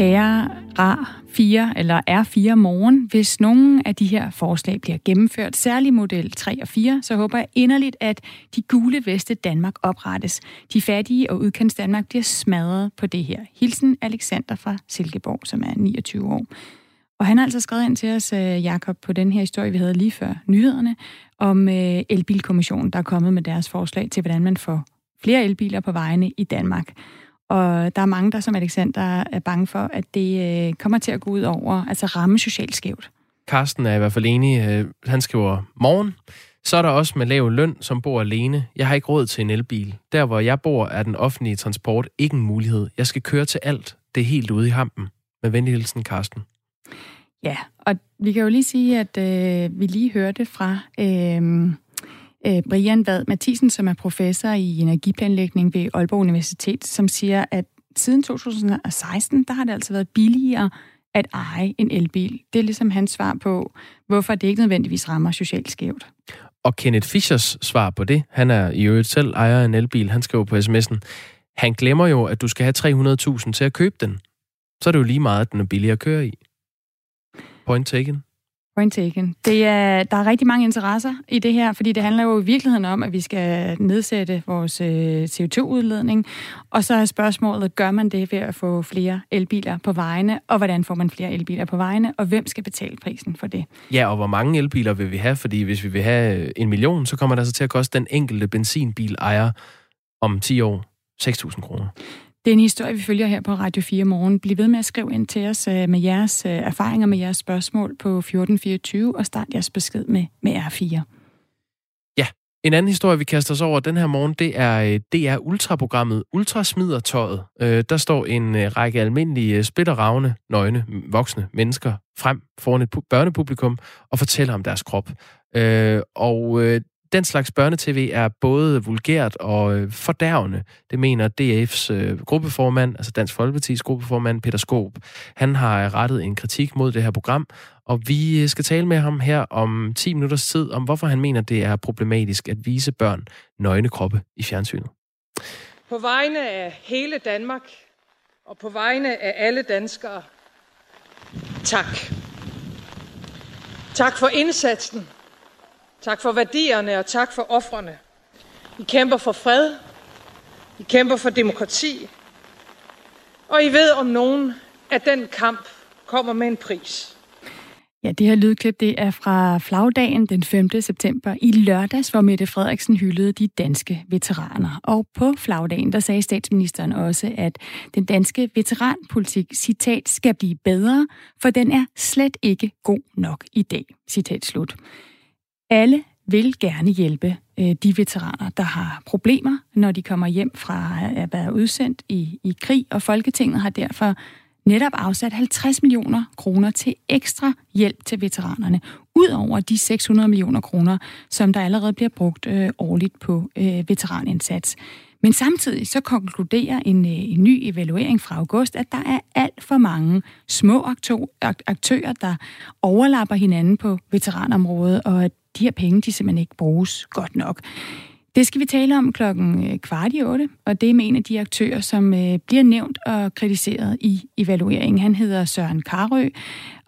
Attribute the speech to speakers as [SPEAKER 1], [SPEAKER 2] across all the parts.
[SPEAKER 1] Kære RA4 eller R4 morgen, hvis nogen af de her forslag bliver gennemført, særlig model 3 og 4, så håber jeg inderligt, at de gule veste Danmark oprettes. De fattige og udkendt Danmark bliver smadret på det her. Hilsen Alexander fra Silkeborg, som er 29 år. Og han har altså skrevet ind til os, øh, Jakob, på den her historie, vi havde lige før nyhederne, om øh, elbilkommissionen, der er kommet med deres forslag til, hvordan man får flere elbiler på vejene i Danmark. Og der er mange, der som Alexander er bange for, at det øh, kommer til at gå ud over, altså ramme socialt skævt.
[SPEAKER 2] Karsten er i hvert fald enig. Han skriver, morgen. Så er der også med lav løn, som bor alene. Jeg har ikke råd til en elbil. Der, hvor jeg bor, er den offentlige transport ikke en mulighed. Jeg skal køre til alt. Det er helt ude i hampen. Med venlig hilsen, Karsten.
[SPEAKER 1] Ja, og vi kan jo lige sige, at øh, vi lige hørte fra øh, øh, Øh, Brian Vad Mathisen, som er professor i energiplanlægning ved Aalborg Universitet, som siger, at siden 2016, der har det altså været billigere at eje en elbil. Det er ligesom hans svar på, hvorfor det ikke nødvendigvis rammer socialt skævt.
[SPEAKER 2] Og Kenneth Fischers svar på det, han er i øvrigt selv ejer af en elbil, han skriver på sms'en, han glemmer jo, at du skal have 300.000 til at købe den. Så er det jo lige meget, at den er billigere at køre i. Point taken.
[SPEAKER 1] Point taken. Det er, der er rigtig mange interesser i det her, fordi det handler jo i virkeligheden om, at vi skal nedsætte vores øh, CO2-udledning. Og så er spørgsmålet, gør man det ved at få flere elbiler på vejene? Og hvordan får man flere elbiler på vejene? Og hvem skal betale prisen for det?
[SPEAKER 2] Ja, og hvor mange elbiler vil vi have? Fordi hvis vi vil have øh, en million, så kommer det altså til at koste den enkelte benzinbil ejer om 10 år 6.000 kroner.
[SPEAKER 1] Det er en historie, vi følger her på Radio 4 morgen. Bliv ved med at skrive ind til os øh, med jeres øh, erfaringer, med jeres spørgsmål på 1424, og start jeres besked med, med R4.
[SPEAKER 2] Ja, en anden historie, vi kaster os over den her morgen, det er, øh, DR Ultra-programmet Ultraprogrammet Ultrasmidertøjet. Der står en række almindelige splitteravne, nøgne, voksne mennesker frem foran et børnepublikum og fortæller om deres krop. Og den slags børnetv er både vulgært og øh, fordærvende. Det mener DF's øh, gruppeformand, altså Dansk Folkeparti's gruppeformand, Peter Skåb. Han har rettet en kritik mod det her program, og vi øh, skal tale med ham her om 10 minutters tid, om hvorfor han mener, det er problematisk at vise børn nøgne kroppe i fjernsynet.
[SPEAKER 3] På vegne af hele Danmark og på vegne af alle danskere, tak. Tak for indsatsen Tak for værdierne, og tak for offrene. I kæmper for fred. I kæmper for demokrati. Og I ved om nogen, at den kamp kommer med en pris.
[SPEAKER 1] Ja, det her lydklip det er fra flagdagen den 5. september i lørdags, hvor Mette Frederiksen hyldede de danske veteraner. Og på flagdagen, der sagde statsministeren også, at den danske veteranpolitik, citat, skal blive bedre, for den er slet ikke god nok i dag, citat slut. Alle vil gerne hjælpe øh, de veteraner, der har problemer, når de kommer hjem fra at være udsendt i, i krig, og Folketinget har derfor netop afsat 50 millioner kroner til ekstra hjælp til veteranerne, ud over de 600 millioner kroner, som der allerede bliver brugt øh, årligt på øh, veteranindsats. Men samtidig så konkluderer en, øh, en ny evaluering fra august, at der er alt for mange små aktører, der overlapper hinanden på veteranområdet, og at de her penge, de simpelthen ikke bruges godt nok. Det skal vi tale om klokken øh, kvart i otte, og det er med en af de aktører, som øh, bliver nævnt og kritiseret i evalueringen. Han hedder Søren Karø,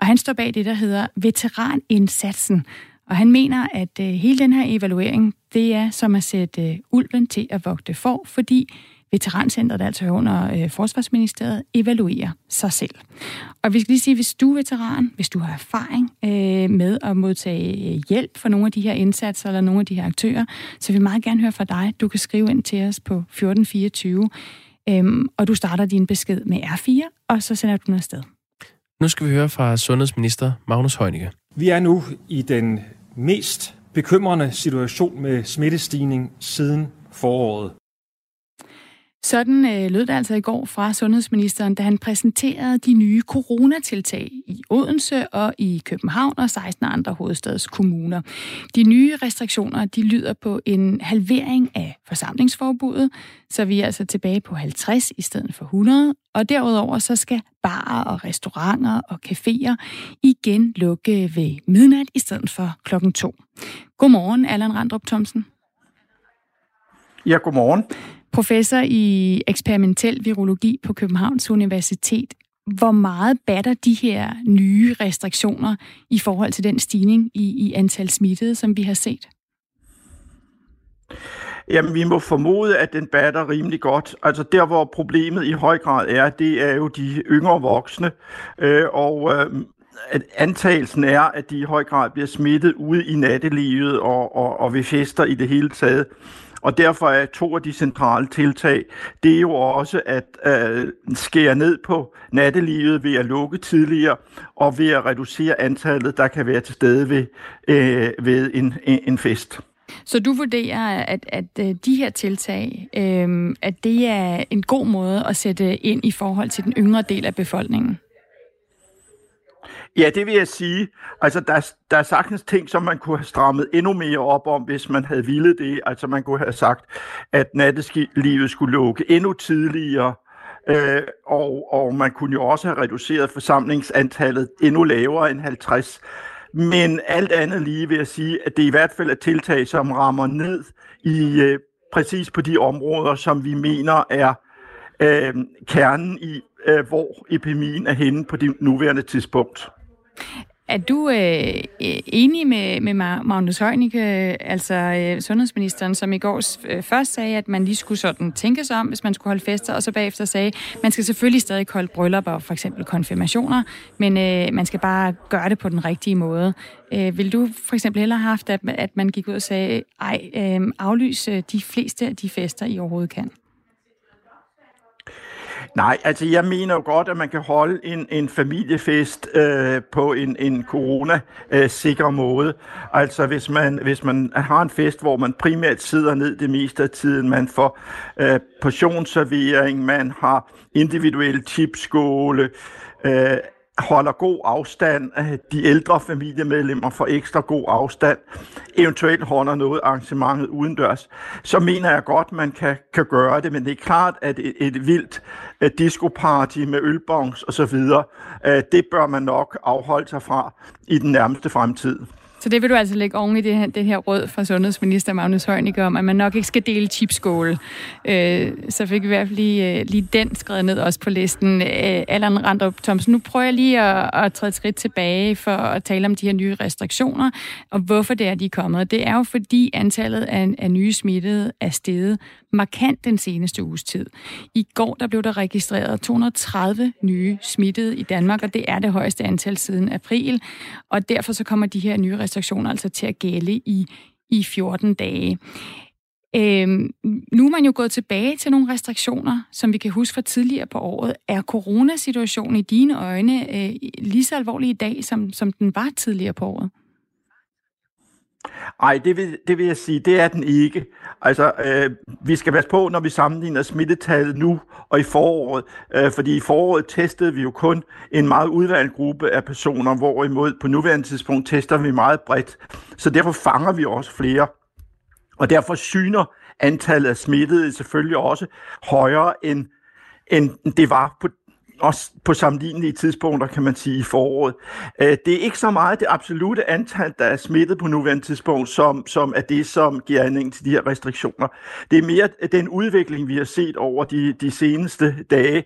[SPEAKER 1] og han står bag det, der hedder Veteranindsatsen. Og han mener, at øh, hele den her evaluering, det er som at sætte øh, ulven til at vogte for, fordi Veterancentret, der altså under øh, Forsvarsministeriet, evaluerer sig selv. Og vi skal lige sige, hvis du er veteran, hvis du har erfaring øh, med at modtage hjælp for nogle af de her indsatser eller nogle af de her aktører, så vil vi meget gerne høre fra dig. Du kan skrive ind til os på 1424, øhm, og du starter din besked med R4, og så sender du den afsted.
[SPEAKER 2] Nu skal vi høre fra sundhedsminister Magnus Heunicke.
[SPEAKER 4] Vi er nu i den mest bekymrende situation med smittestigning siden foråret.
[SPEAKER 1] Sådan øh, lød det altså i går fra sundhedsministeren, da han præsenterede de nye coronatiltag i Odense og i København og 16 andre hovedstadskommuner. De nye restriktioner de lyder på en halvering af forsamlingsforbuddet, så vi er altså tilbage på 50 i stedet for 100, og derudover så skal barer og restauranter og caféer igen lukke ved midnat i stedet for klokken 2. Godmorgen, Allan Randrup Thomsen.
[SPEAKER 5] Ja, godmorgen
[SPEAKER 1] professor i eksperimentel virologi på Københavns Universitet. hvor meget batter de her nye restriktioner i forhold til den stigning i, i antal smittede, som vi har set?
[SPEAKER 5] Jamen, vi må formode, at den batter rimelig godt. Altså der, hvor problemet i høj grad er, det er jo de yngre voksne. Øh, og øh, at antagelsen er, at de i høj grad bliver smittet ude i nattelivet og, og, og ved fester i det hele taget. Og derfor er to af de centrale tiltag, det er jo også at øh, skære ned på nattelivet ved at lukke tidligere, og ved at reducere antallet, der kan være til stede ved, øh, ved en, en fest.
[SPEAKER 1] Så du vurderer, at, at øh, de her tiltag, øh, at det er en god måde at sætte ind i forhold til den yngre del af befolkningen?
[SPEAKER 5] Ja, det vil jeg sige. Altså, der, der er sagtens ting, som man kunne have strammet endnu mere op om, hvis man havde ville det. Altså, man kunne have sagt, at nattelivet skulle lukke endnu tidligere, øh, og, og man kunne jo også have reduceret forsamlingsantallet endnu lavere end 50. Men alt andet lige vil jeg sige, at det i hvert fald er tiltag, som rammer ned i øh, præcis på de områder, som vi mener er øh, kernen i, øh, hvor epidemien er henne på det nuværende tidspunkt.
[SPEAKER 1] Er du øh, øh enig med, med Magnus Heunicke, altså øh, sundhedsministeren, som i går øh, først sagde, at man lige skulle sådan tænke sig om, hvis man skulle holde fester, og så bagefter sagde, at man skal selvfølgelig stadig holde bryllupper og for eksempel konfirmationer, men øh, man skal bare gøre det på den rigtige måde. Øh, vil du for eksempel hellere have haft, at, at man gik ud og sagde, ej, øh, aflyse de fleste af de fester, I overhovedet kan?
[SPEAKER 5] Nej, altså jeg mener jo godt, at man kan holde en, en familiefest øh, på en, en corona-sikker øh, måde. Altså hvis man, hvis man har en fest, hvor man primært sidder ned det meste af tiden, man får øh, portionsservering, man har individuel tipskåle, øh, holder god afstand, øh, de ældre familiemedlemmer får ekstra god afstand, eventuelt holder noget arrangementet udendørs, så mener jeg godt, man kan, kan gøre det, men det er klart, at et, et vildt et discoparty med ølbongs osv., øh, det bør man nok afholde sig fra i den nærmeste fremtid.
[SPEAKER 1] Så det vil du altså lægge oven i det her, det her råd fra sundhedsminister Magnus Heunicke om, at man nok ikke skal dele chipskåle. Øh, så fik vi i hvert fald lige, øh, lige den skrevet ned også på listen. Øh, Allan Randrup Thomsen, nu prøver jeg lige at, at træde et skridt tilbage for at tale om de her nye restriktioner, og hvorfor det er, de er kommet. Det er jo fordi antallet af, af nye smittede er steget markant den seneste uges tid. I går der blev der registreret 230 nye smittede i Danmark, og det er det højeste antal siden april, og derfor så kommer de her nye restriktioner altså til at gælde i, i 14 dage. Øhm, nu er man jo gået tilbage til nogle restriktioner, som vi kan huske fra tidligere på året. Er coronasituationen i dine øjne øh, lige så alvorlig i dag, som, som den var tidligere på året?
[SPEAKER 5] Nej, det vil, det vil jeg sige, det er den ikke. Altså, øh, vi skal passe på, når vi sammenligner smittetallet nu og i foråret, øh, fordi i foråret testede vi jo kun en meget udvalgt gruppe af personer, hvorimod på nuværende tidspunkt tester vi meget bredt. Så derfor fanger vi også flere. Og derfor syner antallet af smittede selvfølgelig også højere end, end det var på også på sammenlignelige tidspunkter, kan man sige, i foråret. Øh, det er ikke så meget det absolute antal, der er smittet på nuværende tidspunkt, som, som er det, som giver anledning til de her restriktioner. Det er mere den udvikling, vi har set over de, de seneste dage,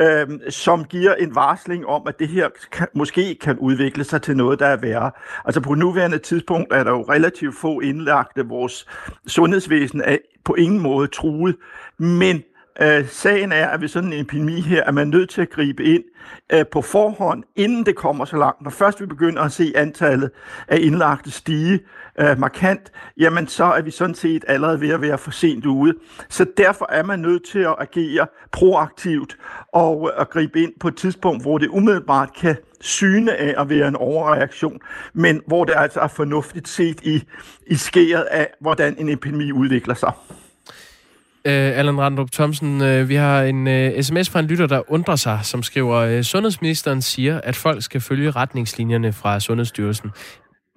[SPEAKER 5] øh, som giver en varsling om, at det her kan, måske kan udvikle sig til noget, der er værre. Altså på nuværende tidspunkt er der jo relativt få indlagte. Vores sundhedsvæsen er på ingen måde truet, men Øh, sagen er, at ved sådan en epidemi her, er man nødt til at gribe ind øh, på forhånd, inden det kommer så langt. Når først vi begynder at se antallet af indlagte stige øh, markant, jamen så er vi sådan set allerede ved at være for sent ude. Så derfor er man nødt til at agere proaktivt og øh, at gribe ind på et tidspunkt, hvor det umiddelbart kan syne af at være en overreaktion, men hvor det altså er fornuftigt set i, i skæret af, hvordan en epidemi udvikler sig.
[SPEAKER 2] Uh, Allan Randrup Thomsen, uh, vi har en øh, uh, sms fra en lytter, der undrer sig, som skriver, Sundhedsministeren siger, at folk skal følge retningslinjerne fra Sundhedsstyrelsen,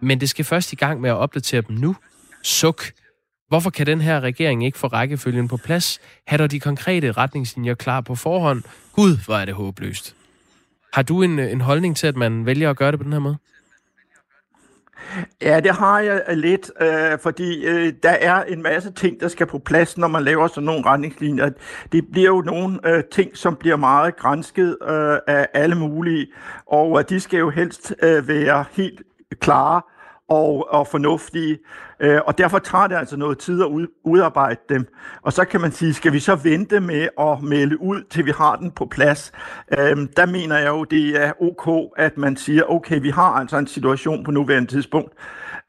[SPEAKER 2] men det skal først i gang med at opdatere dem nu. Suk. Hvorfor kan den her regering ikke få rækkefølgen på plads? Har der de konkrete retningslinjer klar på forhånd? Gud, hvor er det håbløst. Har du en, en holdning til, at man vælger at gøre det på den her måde?
[SPEAKER 5] Ja, det har jeg øh, lidt, øh, fordi øh, der er en masse ting, der skal på plads, når man laver sådan nogle retningslinjer. Det bliver jo nogle øh, ting, som bliver meget grænsket øh, af alle mulige, og øh, de skal jo helst øh, være helt klare og, og fornuftige, øh, og derfor tager det altså noget tid at ud, udarbejde dem. Og så kan man sige, skal vi så vente med at melde ud, til vi har den på plads? Øh, der mener jeg jo, det er ok, at man siger, okay, vi har altså en situation på nuværende tidspunkt,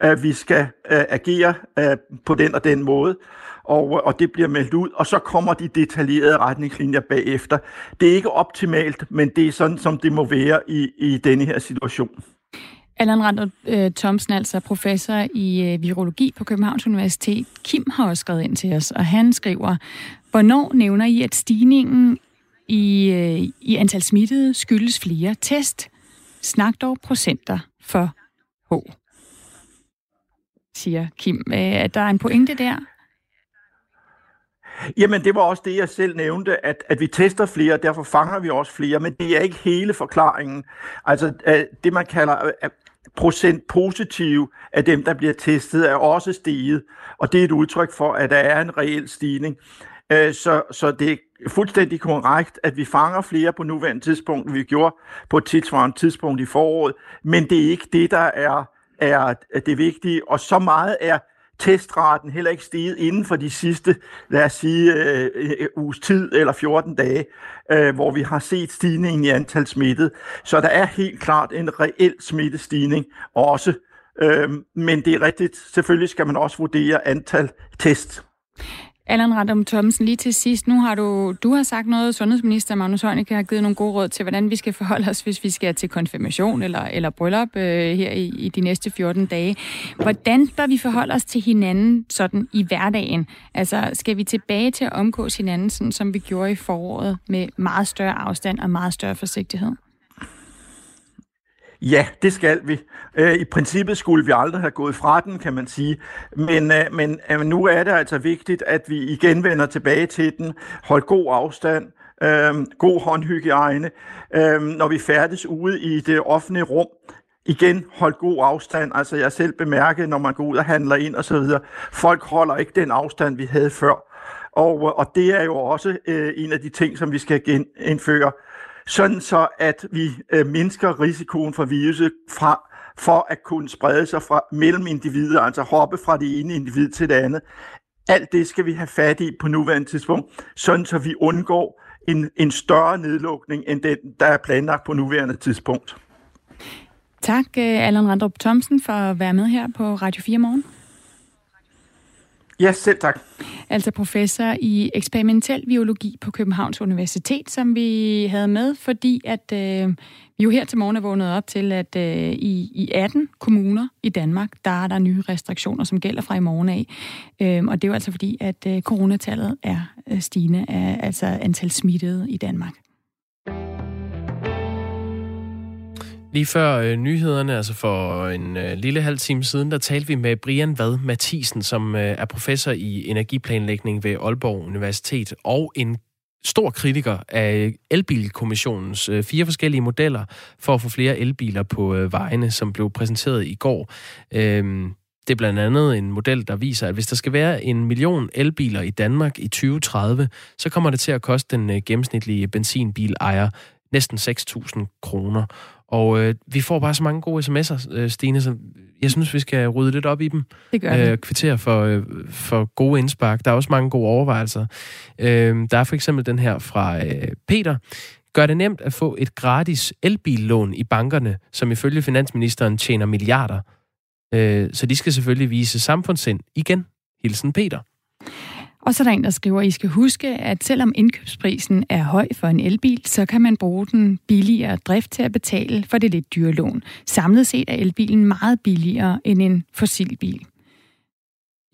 [SPEAKER 5] at vi skal øh, agere øh, på den og den måde, og, og det bliver meldt ud, og så kommer de detaljerede retningslinjer bagefter. Det er ikke optimalt, men det er sådan, som det må være i, i denne her situation.
[SPEAKER 1] Allan Randrup øh, Thomsen, altså professor i øh, virologi på Københavns Universitet. Kim har også skrevet ind til os, og han skriver, hvornår nævner I, at stigningen i, øh, i antal smittede skyldes flere test? Snak dog procenter for H, siger Kim. Øh, er der en pointe der?
[SPEAKER 5] Jamen, det var også det, jeg selv nævnte, at, at vi tester flere, og derfor fanger vi også flere, men det er ikke hele forklaringen. Altså, øh, det man kalder øh, procent positive af dem, der bliver testet, er også steget, og det er et udtryk for, at der er en reel stigning. Øh, så, så det er fuldstændig korrekt, at vi fanger flere på nuværende tidspunkt, end vi gjorde på et tilsvarende tidspunkt i foråret, men det er ikke det, der er, er det vigtige, og så meget er testraten heller ikke steget inden for de sidste, lad os sige, øh, øh, øh uges tid eller 14 dage, øh, hvor vi har set stigningen i antal smittet. Så der er helt klart en reel smittestigning også. Øh, men det er rigtigt, selvfølgelig skal man også vurdere antal test.
[SPEAKER 1] Allan Random Thomsen, lige til sidst, nu har du, du har sagt noget, sundhedsminister Magnus Heunicke har givet nogle gode råd til, hvordan vi skal forholde os, hvis vi skal til konfirmation eller, eller bryllup øh, her i, i de næste 14 dage. Hvordan bør vi forholde os til hinanden sådan i hverdagen? Altså, skal vi tilbage til at omgås hinanden, sådan som vi gjorde i foråret, med meget større afstand og meget større forsigtighed?
[SPEAKER 5] Ja, det skal vi. Øh, I princippet skulle vi aldrig have gået fra den, kan man sige. Men, øh, men øh, nu er det altså vigtigt, at vi igen vender tilbage til den. Hold god afstand. Øhm, god håndhygiejne. Øhm, når vi færdes ude i det offentlige rum, igen hold god afstand. Altså jeg selv bemærket, når man går ud og handler ind og så videre, folk holder ikke den afstand, vi havde før. Og, øh, og det er jo også øh, en af de ting, som vi skal genindføre sådan så at vi øh, mindsker risikoen for viruset fra, for at kunne sprede sig fra mellem individer, altså hoppe fra det ene individ til det andet. Alt det skal vi have fat i på nuværende tidspunkt, sådan så vi undgår en, en større nedlukning end den, der er planlagt på nuværende tidspunkt.
[SPEAKER 1] Tak, øh, Allan Randrup Thomsen, for at være med her på Radio 4 Morgen.
[SPEAKER 5] Ja, selv tak.
[SPEAKER 1] Altså professor i eksperimentel biologi på Københavns Universitet, som vi havde med, fordi at øh, vi jo her til morgen er vågnet op til, at øh, i, i 18 kommuner i Danmark, der er der nye restriktioner, som gælder fra i morgen af. Øh, og det er jo altså fordi, at øh, coronatallet er øh, stigende af altså antal smittede i Danmark.
[SPEAKER 2] Lige før øh, nyhederne, altså for øh, en øh, lille halv time siden, der talte vi med Brian Vad Mathisen, som øh, er professor i energiplanlægning ved Aalborg Universitet, og en stor kritiker af elbilkommissionens øh, fire forskellige modeller for at få flere elbiler på øh, vejene, som blev præsenteret i går. Øh, det er blandt andet en model, der viser, at hvis der skal være en million elbiler i Danmark i 2030, så kommer det til at koste den øh, gennemsnitlige benzinbil ejer næsten 6.000 kroner. Og øh, vi får bare så mange gode sms'er, øh, Stine, så jeg synes, vi skal rydde lidt op i dem.
[SPEAKER 1] Det gør vi.
[SPEAKER 2] Øh, kvittere for, øh, for gode indspark. Der er også mange gode overvejelser. Øh, der er for eksempel den her fra øh, Peter. Gør det nemt at få et gratis elbillån i bankerne, som ifølge finansministeren tjener milliarder. Øh, så de skal selvfølgelig vise samfundssind. Igen, hilsen Peter.
[SPEAKER 1] Og så er der en, der skriver, at I skal huske, at selvom indkøbsprisen er høj for en elbil, så kan man bruge den billigere drift til at betale for det lidt dyre lån. Samlet set er elbilen meget billigere end en fossilbil.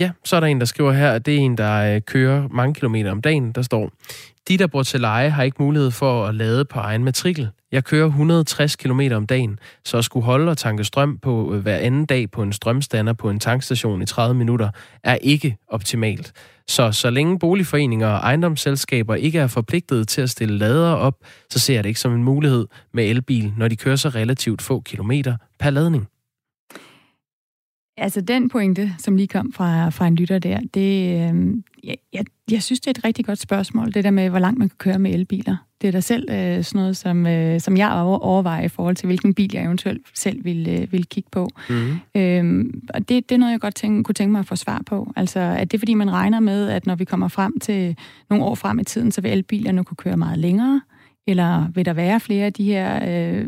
[SPEAKER 2] Ja, så er der en, der skriver her, at det er en, der øh, kører mange kilometer om dagen. Der står, de, der bor til leje, har ikke mulighed for at lade på egen matrikel. Jeg kører 160 km om dagen, så at skulle holde og tanke strøm på øh, hver anden dag på en strømstander på en tankstation i 30 minutter, er ikke optimalt. Så så længe boligforeninger og ejendomsselskaber ikke er forpligtet til at stille lader op, så ser jeg det ikke som en mulighed med elbil, når de kører så relativt få kilometer per ladning.
[SPEAKER 1] Altså den pointe, som lige kom fra, fra en lytter der, det, øh, jeg, jeg, jeg synes, det er et rigtig godt spørgsmål, det der med, hvor langt man kan køre med elbiler. Det er da selv øh, sådan noget, som, øh, som jeg overvejer i forhold til, hvilken bil jeg eventuelt selv vil, øh, vil kigge på. Mm-hmm. Øhm, og det, det er noget, jeg godt tænke, kunne tænke mig at få svar på. Altså, at det er fordi, man regner med, at når vi kommer frem til nogle år frem i tiden, så vil elbilerne kunne køre meget længere, eller vil der være flere af de her øh,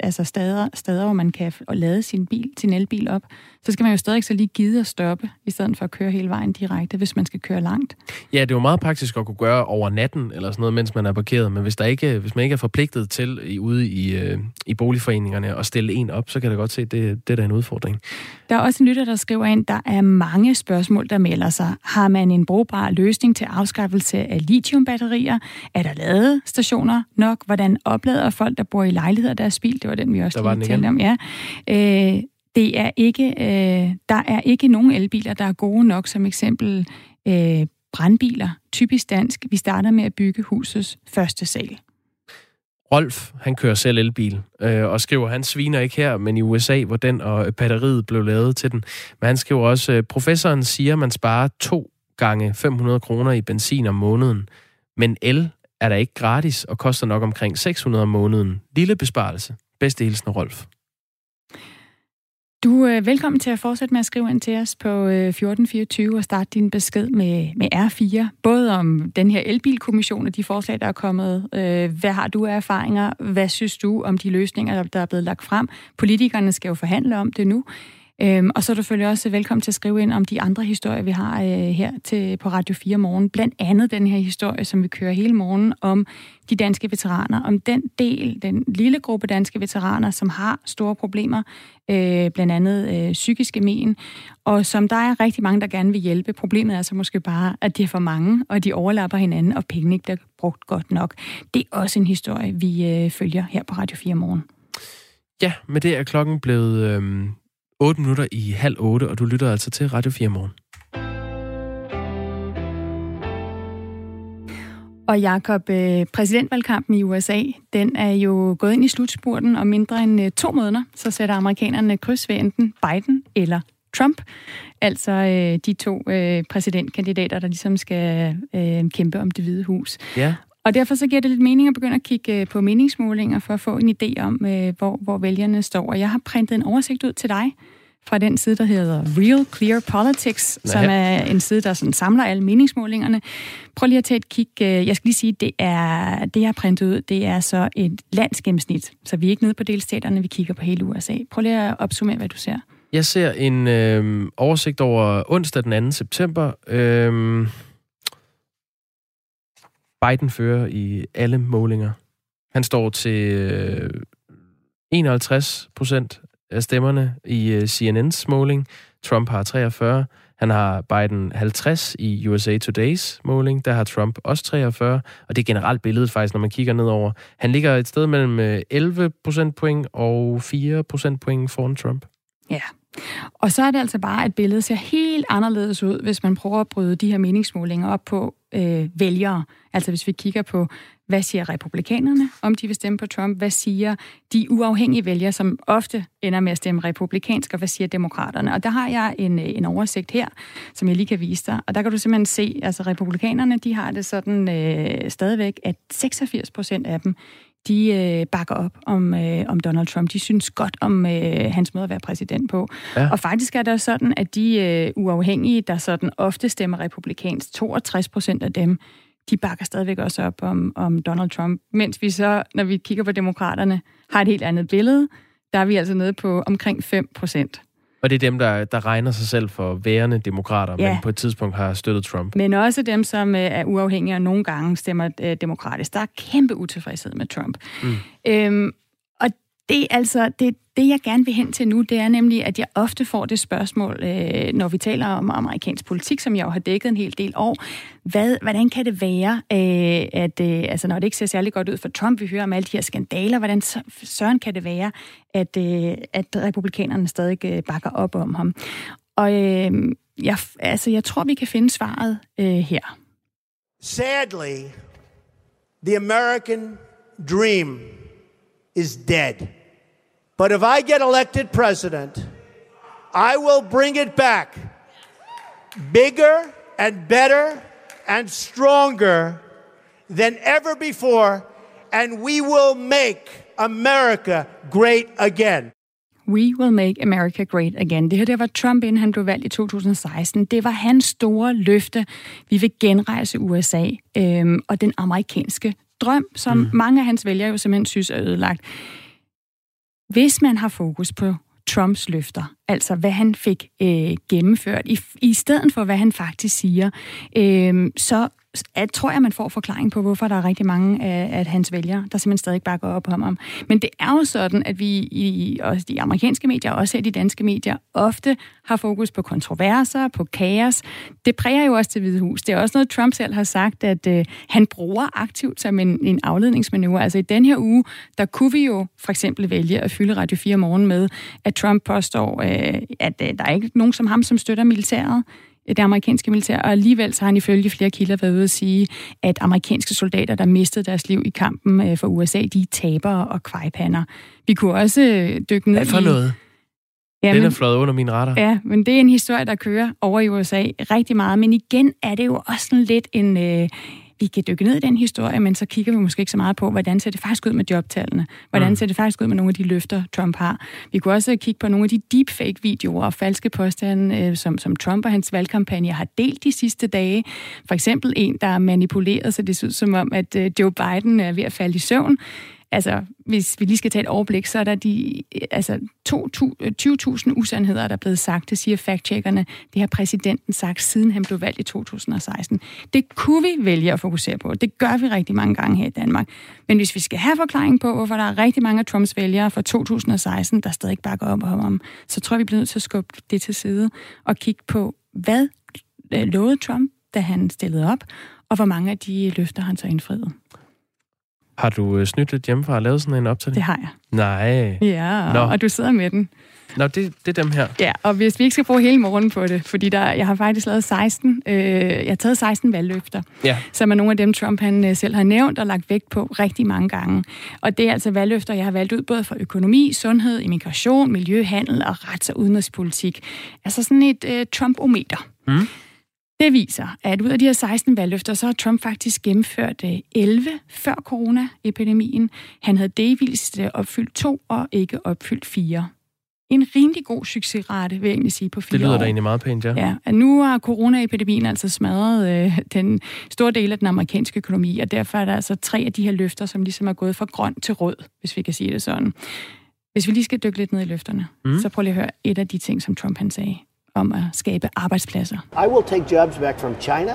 [SPEAKER 1] altså steder, steder, hvor man kan lade sin, bil, sin elbil op? Så skal man jo stadig så lige gide at stoppe, i stedet for at køre hele vejen direkte, hvis man skal køre langt.
[SPEAKER 2] Ja, det er jo meget praktisk at kunne gøre over natten, eller sådan noget, mens man er parkeret. Men hvis, der ikke, hvis man ikke er forpligtet til i, ude i, øh, i boligforeningerne at stille en op, så kan jeg godt se, at det, det er da en udfordring.
[SPEAKER 1] Der er også en lytter, der skriver ind, der er mange spørgsmål, der melder sig. Har man en brugbar løsning til afskaffelse af lithiumbatterier? Er der ladestationer nok? Hvordan oplader folk, der bor i lejligheder deres bil? Det var den, vi også der lige talte om. Ja. Øh, det er ikke, øh, der er ikke nogen elbiler, der er gode nok, som eksempel øh, brandbiler. Typisk dansk. Vi starter med at bygge husets første sal.
[SPEAKER 2] Rolf, han kører selv elbil, øh, og skriver, han sviner ikke her, men i USA, hvor den og batteriet blev lavet til den. Men han skriver også, øh, professoren siger, man sparer to gange 500 kroner i benzin om måneden. Men el er der ikke gratis og koster nok omkring 600 om måneden. Lille besparelse. Bedste hilsen, Rolf.
[SPEAKER 1] Du er velkommen til at fortsætte med at skrive ind til os på øh, 1424 og starte din besked med, med R4. Både om den her elbilkommission og de forslag, der er kommet. Øh, hvad har du af erfaringer? Hvad synes du om de løsninger, der er blevet lagt frem? Politikerne skal jo forhandle om det nu. Øhm, og så er du selvfølgelig også velkommen til at skrive ind om de andre historier, vi har øh, her til, på Radio 4 morgen. Blandt andet den her historie, som vi kører hele morgen om de danske veteraner. Om den del, den lille gruppe danske veteraner, som har store problemer, øh, blandt andet øh, psykiske men, og som der er rigtig mange, der gerne vil hjælpe. Problemet er så måske bare, at de er for mange, og de overlapper hinanden, og pengene ikke bliver brugt godt nok. Det er også en historie, vi øh, følger her på Radio 4 morgen.
[SPEAKER 2] Ja, med det er klokken blevet øh, 8 minutter i halv 8, og du lytter altså til Radio 4 morgen.
[SPEAKER 1] Og Jakob, øh, præsidentvalgkampen i USA, den er jo gået ind i slutspurten, og mindre end øh, to måneder, så sætter amerikanerne kryds ved enten Biden eller Trump. Altså øh, de to præsidentkandidater, der ligesom skal kæmpe om det hvide hus.
[SPEAKER 2] Ja.
[SPEAKER 1] Og derfor så giver det lidt mening at begynde at kigge på meningsmålinger for at få en idé om, hvor, hvor vælgerne står. Og jeg har printet en oversigt ud til dig fra den side, der hedder Real Clear Politics, Nå, som er en side, der sådan samler alle meningsmålingerne. Prøv lige at tage et kig. Øh, jeg skal lige sige, det er det, jeg har printet ud, det er så et landsgennemsnit. Så vi er ikke nede på delstaterne, vi kigger på hele USA. Prøv lige at opsummere, hvad du ser.
[SPEAKER 2] Jeg ser en øh, oversigt over onsdag den 2. september. Øh, Biden fører i alle målinger. Han står til øh, 51 procent af stemmerne i øh, uh, CNN's måling. Trump har 43. Han har Biden 50 i USA Today's måling. Der har Trump også 43. Og det er generelt billedet faktisk, når man kigger nedover. Han ligger et sted mellem øh, 11 procentpoint og 4 procentpoint foran Trump.
[SPEAKER 1] Ja, og så er det altså bare, at billedet ser helt anderledes ud, hvis man prøver at bryde de her meningsmålinger op på øh, vælgere. Altså hvis vi kigger på, hvad siger republikanerne, om de vil stemme på Trump? Hvad siger de uafhængige vælgere, som ofte ender med at stemme republikansk, og hvad siger demokraterne? Og der har jeg en, øh, en oversigt her, som jeg lige kan vise dig. Og der kan du simpelthen se, altså republikanerne, de har det sådan øh, stadigvæk, at 86 procent af dem, de øh, bakker op om, øh, om Donald Trump. De synes godt om øh, hans måde at være præsident på. Ja. Og faktisk er det sådan, at de øh, uafhængige, der sådan ofte stemmer republikansk, 62 procent af dem, de bakker stadigvæk også op om, om Donald Trump. Mens vi så, når vi kigger på demokraterne, har et helt andet billede. Der er vi altså nede på omkring 5 procent.
[SPEAKER 2] Og det er dem, der, der regner sig selv for værende demokrater, ja. men på et tidspunkt har støttet Trump.
[SPEAKER 1] Men også dem, som øh, er uafhængige og nogle gange stemmer øh, demokratisk. Der er kæmpe utilfredshed med Trump. Mm. Øhm, det er altså, det, det, jeg gerne vil hen til nu, det er nemlig, at jeg ofte får det spørgsmål, øh, når vi taler om amerikansk politik, som jeg jo har dækket en hel del år. Hvad, hvordan kan det være, øh, at øh, altså, når det ikke ser særlig godt ud for Trump, vi hører om alle de her skandaler, hvordan søren kan det være, at, øh, at republikanerne stadig øh, bakker op om ham? Og øh, jeg, altså, jeg tror, vi kan finde svaret øh, her.
[SPEAKER 6] Sadly, the American dream is dead. But if I get elected president, I will bring it back bigger and better and stronger than ever before, and we will make America great again.
[SPEAKER 1] We will make America great again. Det her det var Trump, inden han blev valgt i 2016. Det var hans store løfte. Vi vil genrejse USA øhm, og den amerikanske drøm, som mm. mange af hans vælgere jo simpelthen synes er ødelagt. Hvis man har fokus på Trumps løfter, altså hvad han fik øh, gennemført, i, i stedet for hvad han faktisk siger, øh, så at, tror jeg, man får forklaring på, hvorfor der er rigtig mange af, at hans vælgere, der simpelthen stadig bakker op om ham. Men det er jo sådan, at vi i også de amerikanske medier, og også i de danske medier, ofte har fokus på kontroverser, på kaos. Det præger jo også til Hvide Hus. Det er også noget, Trump selv har sagt, at øh, han bruger aktivt som en, en afledningsmanøvre. Altså i den her uge, der kunne vi jo for eksempel vælge at fylde Radio 4 morgen med, at Trump påstår, øh, at øh, der er ikke nogen som ham, som støtter militæret det amerikanske militær, og alligevel så har han ifølge flere kilder været ude at sige, at amerikanske soldater, der mistede deres liv i kampen øh, for USA, de er tabere og kvejpander. Vi kunne også øh, dykke ned
[SPEAKER 2] Hvad for
[SPEAKER 1] i...
[SPEAKER 2] noget? Ja, Den er fløjet under min radar.
[SPEAKER 1] Ja, men det er en historie, der kører over i USA rigtig meget. Men igen er det jo også sådan lidt en, øh, vi kan dykke ned i den historie, men så kigger vi måske ikke så meget på, hvordan ser det faktisk ud med jobtallene? Hvordan mm. ser det faktisk ud med nogle af de løfter, Trump har? Vi kunne også kigge på nogle af de deepfake-videoer og falske påstande, øh, som, som Trump og hans valgkampagne har delt de sidste dage. For eksempel en, der er manipuleret, så det ser ud som om, at øh, Joe Biden er ved at falde i søvn altså, hvis vi lige skal tage et overblik, så er der de øh, altså, 20.000 øh, usandheder, der er blevet sagt. Det siger fact-checkerne. Det har præsidenten sagt, siden han blev valgt i 2016. Det kunne vi vælge at fokusere på. Det gør vi rigtig mange gange her i Danmark. Men hvis vi skal have forklaring på, hvorfor der er rigtig mange af Trumps vælgere fra 2016, der stadig ikke bakker op om ham, så tror jeg, vi bliver nødt til at skubbe det til side og kigge på, hvad øh, lovede Trump, da han stillede op, og hvor mange af de løfter han så indfriet.
[SPEAKER 2] Har du øh, snydt lidt hjemmefra og lavet sådan en optælling?
[SPEAKER 1] Det har jeg.
[SPEAKER 2] Nej.
[SPEAKER 1] Ja, Nå. og du sidder med den.
[SPEAKER 2] Nå, det, det er dem her.
[SPEAKER 1] Ja, og hvis vi ikke skal bruge hele morgenen på det, fordi der, jeg har faktisk lavet 16, øh, jeg har taget 16 valgløfter,
[SPEAKER 2] ja.
[SPEAKER 1] som er nogle af dem, Trump han øh, selv har nævnt og lagt vægt på rigtig mange gange. Og det er altså valgløfter, jeg har valgt ud både for økonomi, sundhed, immigration, miljø, handel og rets- og udenrigspolitik. Altså sådan et øh, Trump-ometer. Mm. Det viser, at ud af de her 16 valgløfter, så har Trump faktisk gennemført 11 øh, før coronaepidemien. Han havde delvist opfyldt to og ikke opfyldt fire. En rimelig god succesrate, vil jeg egentlig sige, på fire
[SPEAKER 2] Det lyder
[SPEAKER 1] år.
[SPEAKER 2] da egentlig meget pænt, ja.
[SPEAKER 1] Ja, at nu har coronaepidemien altså smadret øh, den store del af den amerikanske økonomi, og derfor er der altså tre af de her løfter, som ligesom er gået fra grøn til rød, hvis vi kan sige det sådan. Hvis vi lige skal dykke lidt ned i løfterne, mm. så prøv lige at høre et af de ting, som Trump han sagde om at skabe arbejdspladser.
[SPEAKER 7] I will take jobs back from China.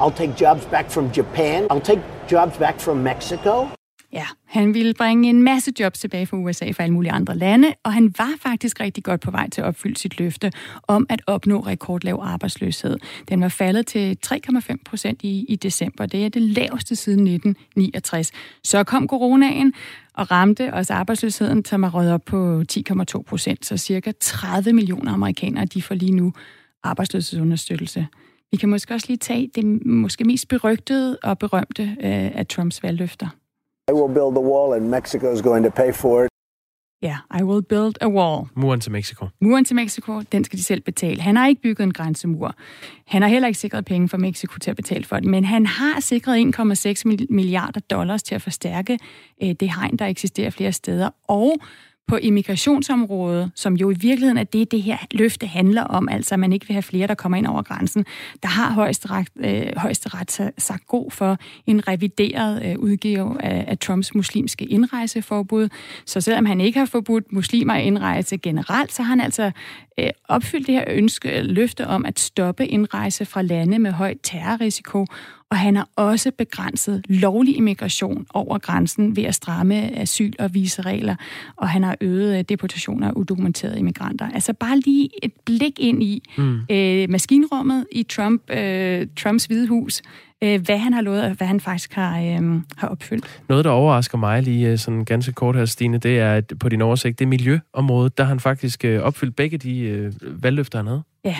[SPEAKER 7] I'll take jobs back from Japan. I'll take jobs back from Mexico.
[SPEAKER 1] Ja, han ville bringe en masse jobs tilbage fra USA fra alle mulige andre lande, og han var faktisk rigtig godt på vej til at opfylde sit løfte om at opnå rekordlav arbejdsløshed. Den var faldet til 3,5 procent i, i december. Det er det laveste siden 1969. Så kom coronaen og ramte også arbejdsløsheden, som er røget op på 10,2 procent. Så cirka 30 millioner amerikanere, de får lige nu arbejdsløshedsunderstøttelse. Vi kan måske også lige tage det måske mest berygtede og berømte øh, af Trumps valgløfter.
[SPEAKER 7] I will build the wall and Mexico is going to pay for it.
[SPEAKER 1] Ja, yeah, I will build a wall.
[SPEAKER 2] Muren til Mexico.
[SPEAKER 1] Muren til Mexico, den skal de selv betale. Han har ikke bygget en grænsemur. Han har heller ikke sikret penge for Mexico til at betale for det, men han har sikret 1,6 milliarder dollars til at forstærke øh, det hegn, der eksisterer flere steder. Og på immigrationsområdet, som jo i virkeligheden er det, det her løfte handler om, altså at man ikke vil have flere, der kommer ind over grænsen, der har højesteret, øh, højesteret sagt god for en revideret øh, udgave af, af Trumps muslimske indrejseforbud. Så selvom han ikke har forbudt muslimer at indrejse generelt, så har han altså øh, opfyldt det her ønske, løfte om at stoppe indrejse fra lande med høj terrorrisiko, og han har også begrænset lovlig immigration over grænsen ved at stramme asyl- og viseregler, og han har øget øh, deportationer af udokumenterede immigranter. Altså bare lige et blik ind i mm. øh, maskinrummet i Trump, øh, Trumps hvide hus, øh, hvad han har lovet, og hvad han faktisk har, øh, har opfyldt.
[SPEAKER 2] Noget, der overrasker mig lige øh, sådan ganske kort her, Stine, det er at på din oversigt, det miljøområdet, der han faktisk øh, opfyldt begge de øh, valgløfter, han havde.
[SPEAKER 1] Ja,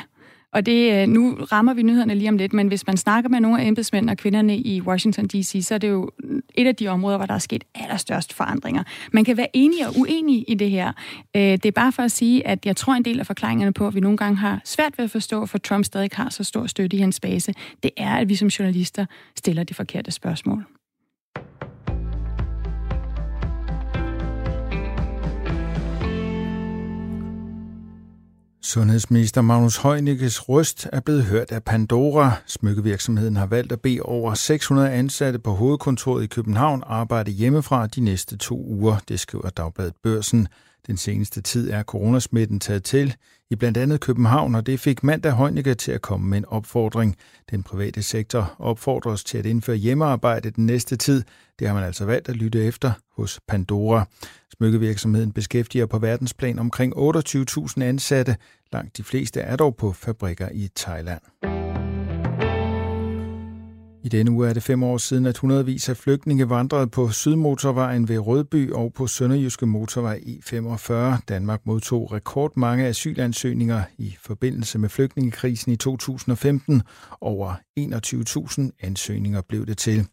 [SPEAKER 1] og det, øh, nu rammer vi nyhederne lige om lidt, men hvis man snakker med nogle af embedsmændene og kvinderne i Washington D.C., så er det jo et af de områder, hvor der er sket allerstørst forandringer. Man kan være enig og uenig i det her. Øh, det er bare for at sige, at jeg tror en del af forklaringerne på, at vi nogle gange har svært ved at forstå, for Trump stadig har så stor støtte i hans base, det er, at vi som journalister stiller de forkerte spørgsmål.
[SPEAKER 8] Sundhedsminister Magnus Heunicke's røst er blevet hørt af Pandora. Smykkevirksomheden har valgt at bede over 600 ansatte på hovedkontoret i København arbejde hjemmefra de næste to uger, det skriver Dagbladet Børsen. Den seneste tid er coronasmitten taget til i blandt andet København, og det fik mandag Heunicke til at komme med en opfordring. Den private sektor opfordres til at indføre hjemmearbejde den næste tid. Det har man altså valgt at lytte efter hos Pandora. Smykkevirksomheden beskæftiger på verdensplan omkring 28.000 ansatte. Langt de fleste er dog på fabrikker i Thailand. I denne uge er det fem år siden, at hundredvis af flygtninge vandrede på Sydmotorvejen ved Rødby og på Sønderjyske Motorvej E45. Danmark modtog rekordmange asylansøgninger i forbindelse med flygtningekrisen i 2015. Over 21.000 ansøgninger blev det til.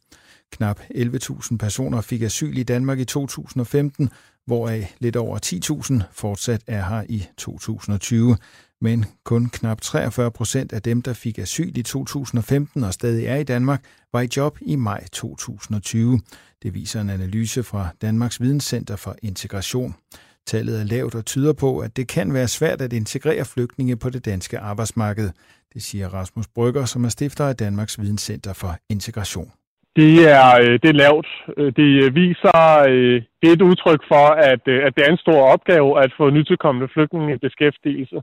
[SPEAKER 8] Knap 11.000 personer fik asyl i Danmark i 2015, hvoraf lidt over 10.000 fortsat er her i 2020 men kun knap 43 procent af dem, der fik asyl i 2015 og stadig er i Danmark, var i job i maj 2020. Det viser en analyse fra Danmarks Videnscenter for Integration. Tallet er lavt og tyder på, at det kan være svært at integrere flygtninge på det danske arbejdsmarked. Det siger Rasmus Brygger, som er stifter af Danmarks Videnscenter for Integration.
[SPEAKER 9] Det er, øh, det er lavt. Øh, det øh, viser, det er et udtryk for, at, at det er en stor opgave at få nytilkommende flygtninge i beskæftigelse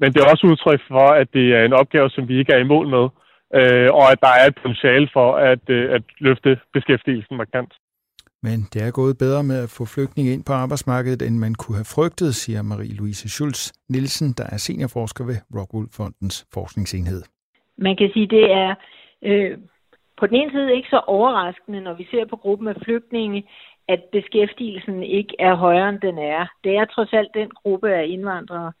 [SPEAKER 9] men det er også udtryk for, at det er en opgave, som vi ikke er i mål med, øh, og at der er et potentiale for at, øh, at løfte beskæftigelsen markant.
[SPEAKER 8] Men det er gået bedre med at få flygtninge ind på arbejdsmarkedet, end man kunne have frygtet, siger Marie-Louise Schulz Nielsen, der er seniorforsker ved Rockwool Fondens forskningsenhed.
[SPEAKER 10] Man kan sige, det er øh, på den ene side ikke så overraskende, når vi ser på gruppen af flygtninge, at beskæftigelsen ikke er højere, end den er. Det er trods alt den gruppe af indvandrere,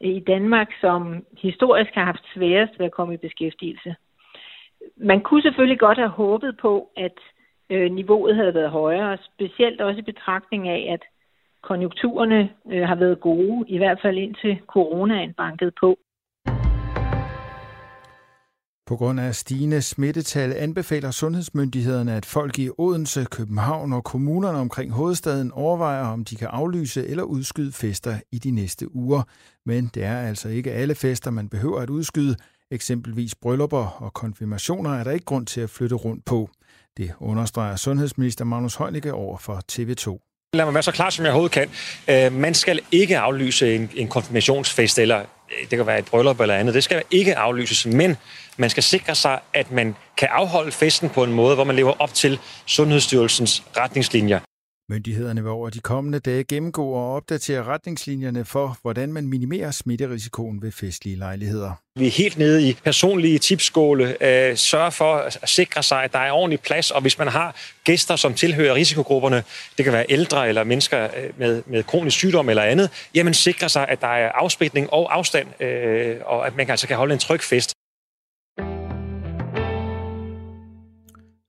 [SPEAKER 10] i Danmark, som historisk har haft sværest ved at komme i beskæftigelse. Man kunne selvfølgelig godt have håbet på, at øh, niveauet havde været højere, specielt også i betragtning af, at konjunkturerne øh, har været gode, i hvert fald indtil coronaen bankede på.
[SPEAKER 8] På grund af stigende smittetal anbefaler sundhedsmyndighederne, at folk i Odense, København og kommunerne omkring hovedstaden overvejer, om de kan aflyse eller udskyde fester i de næste uger. Men det er altså ikke alle fester, man behøver at udskyde. Eksempelvis bryllupper og konfirmationer er der ikke grund til at flytte rundt på. Det understreger sundhedsminister Magnus Heunicke over for TV2.
[SPEAKER 11] Lad mig være så klar, som jeg overhovedet kan. Øh, man skal ikke aflyse en, en konfirmationsfest, eller øh, det kan være et bryllup eller andet. Det skal ikke aflyses, men man skal sikre sig, at man kan afholde festen på en måde, hvor man lever op til Sundhedsstyrelsens retningslinjer.
[SPEAKER 8] Myndighederne vil over de kommende dage gennemgå og opdatere retningslinjerne for, hvordan man minimerer smitterisikoen ved festlige lejligheder.
[SPEAKER 11] Vi er helt nede i personlige tipskåle. Øh, sørg for at sikre sig, at der er ordentlig plads, og hvis man har gæster, som tilhører risikogrupperne, det kan være ældre eller mennesker øh, med, med kronisk sygdom eller andet, jamen sikre sig, at der er afspritning og afstand, øh, og at man altså kan holde en tryg fest.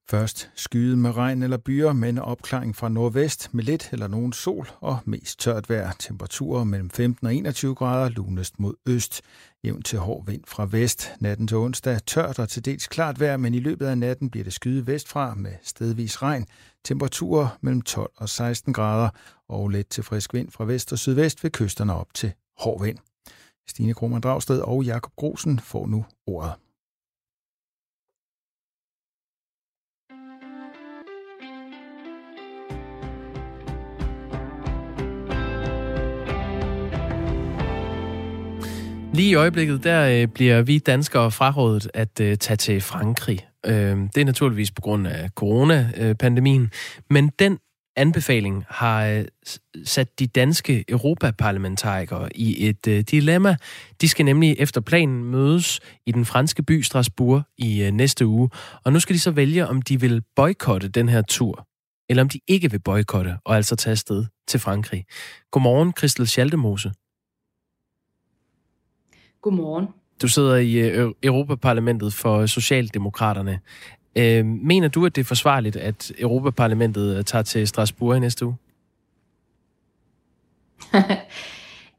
[SPEAKER 8] Først skyet med regn eller byer, men opklaring fra nordvest med lidt eller nogen sol og mest tørt vejr. Temperaturer mellem 15 og 21 grader, lunest mod øst. Jævn til hård vind fra vest. Natten til onsdag tørt og til dels klart vejr, men i løbet af natten bliver det skyet vestfra med stedvis regn. Temperaturer mellem 12 og 16 grader og let til frisk vind fra vest og sydvest ved kysterne op til hård vind. Stine Krohmann Dragsted og Jakob Grosen får nu ordet.
[SPEAKER 2] Lige i øjeblikket, der øh, bliver vi danskere frarådet at øh, tage til Frankrig. Øh, det er naturligvis på grund af coronapandemien, men den anbefaling har øh, sat de danske europaparlamentarikere i et øh, dilemma. De skal nemlig efter planen mødes i den franske by Strasbourg i øh, næste uge, og nu skal de så vælge, om de vil boykotte den her tur, eller om de ikke vil boykotte og altså tage afsted til Frankrig. Godmorgen, Christel Schaldemose.
[SPEAKER 12] Godmorgen.
[SPEAKER 2] Du sidder i øh, Europaparlamentet for Socialdemokraterne. Øh, mener du, at det er forsvarligt, at Europaparlamentet tager til Strasbourg i næste uge?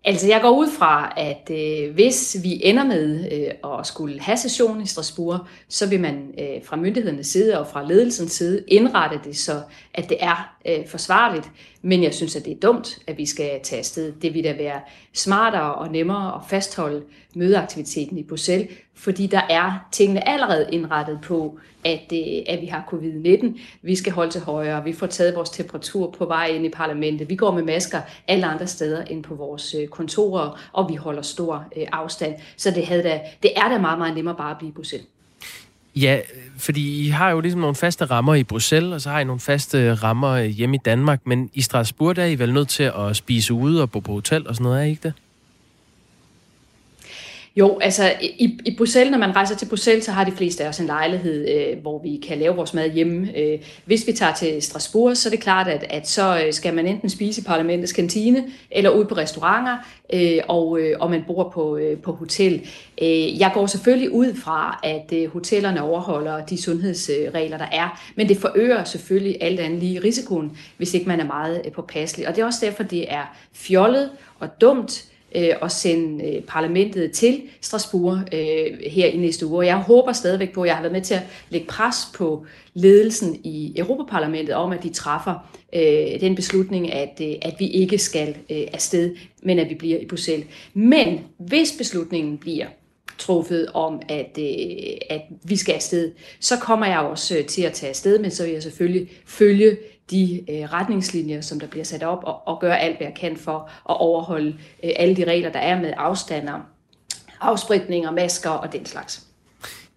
[SPEAKER 12] Altså, jeg går ud fra, at øh, hvis vi ender med øh, at skulle have session i Strasbourg, så vil man øh, fra myndighedernes side og fra ledelsens side indrette det, så at det er øh, forsvarligt. Men jeg synes, at det er dumt, at vi skal tage afsted. Det vil da være smartere og nemmere at fastholde mødeaktiviteten i Bruxelles, fordi der er tingene allerede indrettet på, at, øh, at vi har covid-19. Vi skal holde til højre, vi får taget vores temperatur på vej ind i parlamentet, vi går med masker alle andre steder end på vores øh, kontorer, og vi holder stor øh, afstand. Så det, havde da, det er da meget, meget nemmere bare at blive i Bruxelles.
[SPEAKER 2] Ja, fordi I har jo ligesom nogle faste rammer i Bruxelles, og så har I nogle faste rammer hjemme i Danmark, men i Strasbourg der er I vel nødt til at spise ude og bo på hotel og sådan noget, er I ikke det?
[SPEAKER 12] Jo, altså i, i Bruxelles, når man rejser til Bruxelles, så har de fleste af os en lejlighed, øh, hvor vi kan lave vores mad hjemme. Øh, hvis vi tager til Strasbourg, så er det klart, at, at så øh, skal man enten spise i parlamentets kantine, eller ud på restauranter, øh, og, øh, og man bor på, øh, på hotel. Øh, jeg går selvfølgelig ud fra, at øh, hotellerne overholder de sundhedsregler, der er, men det forøger selvfølgelig alt andet lige risikoen, hvis ikke man er meget øh, påpasselig. Og det er også derfor, det er fjollet og dumt, øh, at sende øh, parlamentet til Strasbourg øh, her i næste uge. Og jeg håber stadigvæk på, at jeg har været med til at lægge pres på ledelsen i Europaparlamentet om, at de træffer øh, den beslutning, at, øh, at vi ikke skal øh, afsted, men at vi bliver i Bruxelles. Men hvis beslutningen bliver truffet om, at, øh, at vi skal afsted, så kommer jeg også øh, til at tage afsted, men så vil jeg selvfølgelig følge de øh, retningslinjer, som der bliver sat op, og, og gøre alt, hvad jeg kan for at overholde øh, alle de regler, der er med afstander, afspritninger, masker og den slags.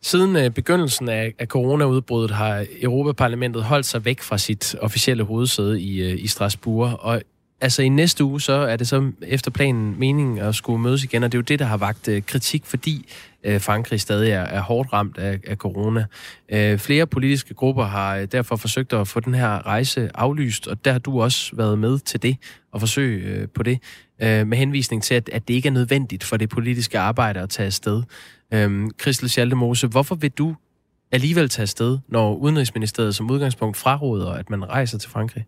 [SPEAKER 2] Siden øh, begyndelsen af, af coronaudbruddet har Europaparlamentet holdt sig væk fra sit officielle hovedsæde i, øh, i Strasbourg, og altså i næste uge, så er det så efter planen meningen at skulle mødes igen, og det er jo det, der har vagt øh, kritik, fordi øh, Frankrig stadig er, er hårdt ramt af, af corona. Øh, flere politiske grupper har øh, derfor forsøgt at få den her rejse aflyst, og der har du også været med til det, og forsøg øh, på det, øh, med henvisning til, at, at det ikke er nødvendigt for det politiske arbejde at tage afsted. Øh, Christel Schaldemose, hvorfor vil du alligevel tage afsted, når Udenrigsministeriet som udgangspunkt fraråder, at man rejser til Frankrig?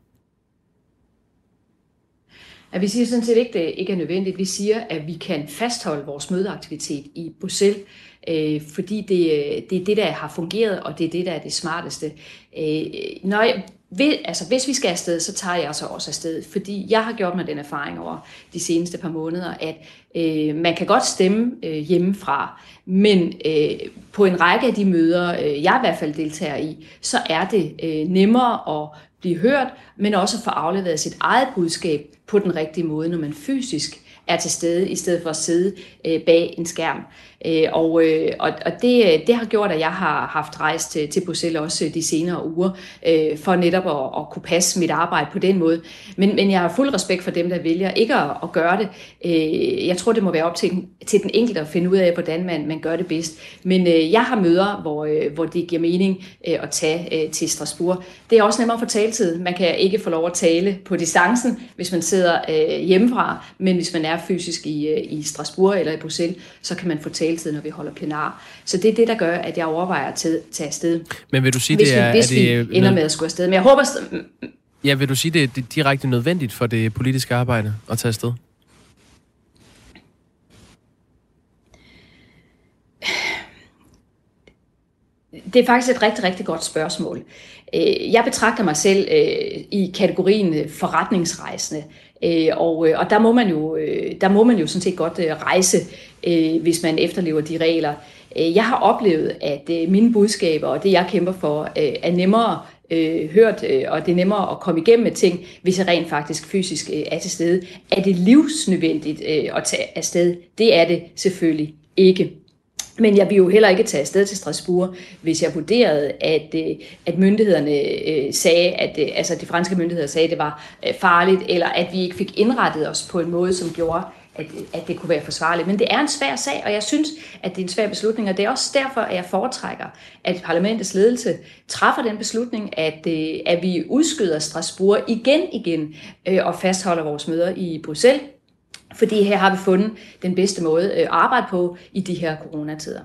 [SPEAKER 12] At vi siger sådan set ikke, det ikke er nødvendigt. Vi siger, at vi kan fastholde vores mødeaktivitet i Bruxelles, øh, fordi det, øh, det er det, der har fungeret, og det er det, der er det smarteste. Øh, når jeg, ved, altså, hvis vi skal afsted, så tager jeg så også afsted, fordi jeg har gjort mig den erfaring over de seneste par måneder, at øh, man kan godt stemme øh, hjemmefra, men øh, på en række af de møder, øh, jeg i hvert fald deltager i, så er det øh, nemmere at blive hørt, men også få afleveret sit eget budskab på den rigtige måde, når man fysisk er til stede, i stedet for at sidde øh, bag en skærm. Øh, og øh, og, og det, øh, det har gjort, at jeg har haft rejst til, til Bruxelles også øh, de senere uger, øh, for netop at, at kunne passe mit arbejde på den måde. Men, men jeg har fuld respekt for dem, der vælger ikke at, at gøre det. Øh, jeg tror, det må være op til, til den enkelte at finde ud af, hvordan man, man gør det bedst. Men øh, jeg har møder, hvor, øh, hvor det giver mening øh, at tage øh, til Strasbourg. Det er også nemmere for taletid. Man kan ikke få lov at tale på distancen, hvis man sidder øh, hjemmefra, men hvis man er fysisk i, øh, i Strasbourg eller i Bruxelles, så kan man få tale taletid, når vi holder plenar. Så det er det, der gør, at jeg overvejer at tage afsted.
[SPEAKER 2] Men vil du sige,
[SPEAKER 12] hvis
[SPEAKER 2] det er...
[SPEAKER 12] Vi, hvis
[SPEAKER 2] er det,
[SPEAKER 12] vi ender med at skulle afsted. Men jeg håber...
[SPEAKER 2] Ja, vil du sige, det er direkte nødvendigt for det politiske arbejde at tage afsted?
[SPEAKER 12] Det er faktisk et rigtig, rigtig godt spørgsmål. Øh, jeg betragter mig selv øh, i kategorien forretningsrejsende, øh, og, øh, og der, må man jo, øh, der må man jo sådan set godt øh, rejse, hvis man efterlever de regler. Jeg har oplevet, at mine budskaber og det, jeg kæmper for, er nemmere hørt, og det er nemmere at komme igennem med ting, hvis jeg rent faktisk fysisk er til stede. Er det livsnødvendigt at tage afsted? Det er det selvfølgelig ikke. Men jeg ville jo heller ikke tage afsted til Strasbourg, hvis jeg vurderede, at, øh, at myndighederne øh, sagde, at øh, altså de franske myndigheder sagde, at det var farligt, eller at vi ikke fik indrettet os på en måde, som gjorde, at, at det kunne være forsvarligt. Men det er en svær sag, og jeg synes, at det er en svær beslutning, og det er også derfor, at jeg foretrækker, at parlamentets ledelse træffer den beslutning, at, at vi udskyder Strasbourg igen igen og fastholder vores møder i Bruxelles fordi her har vi fundet den bedste måde at arbejde på i de her coronatider.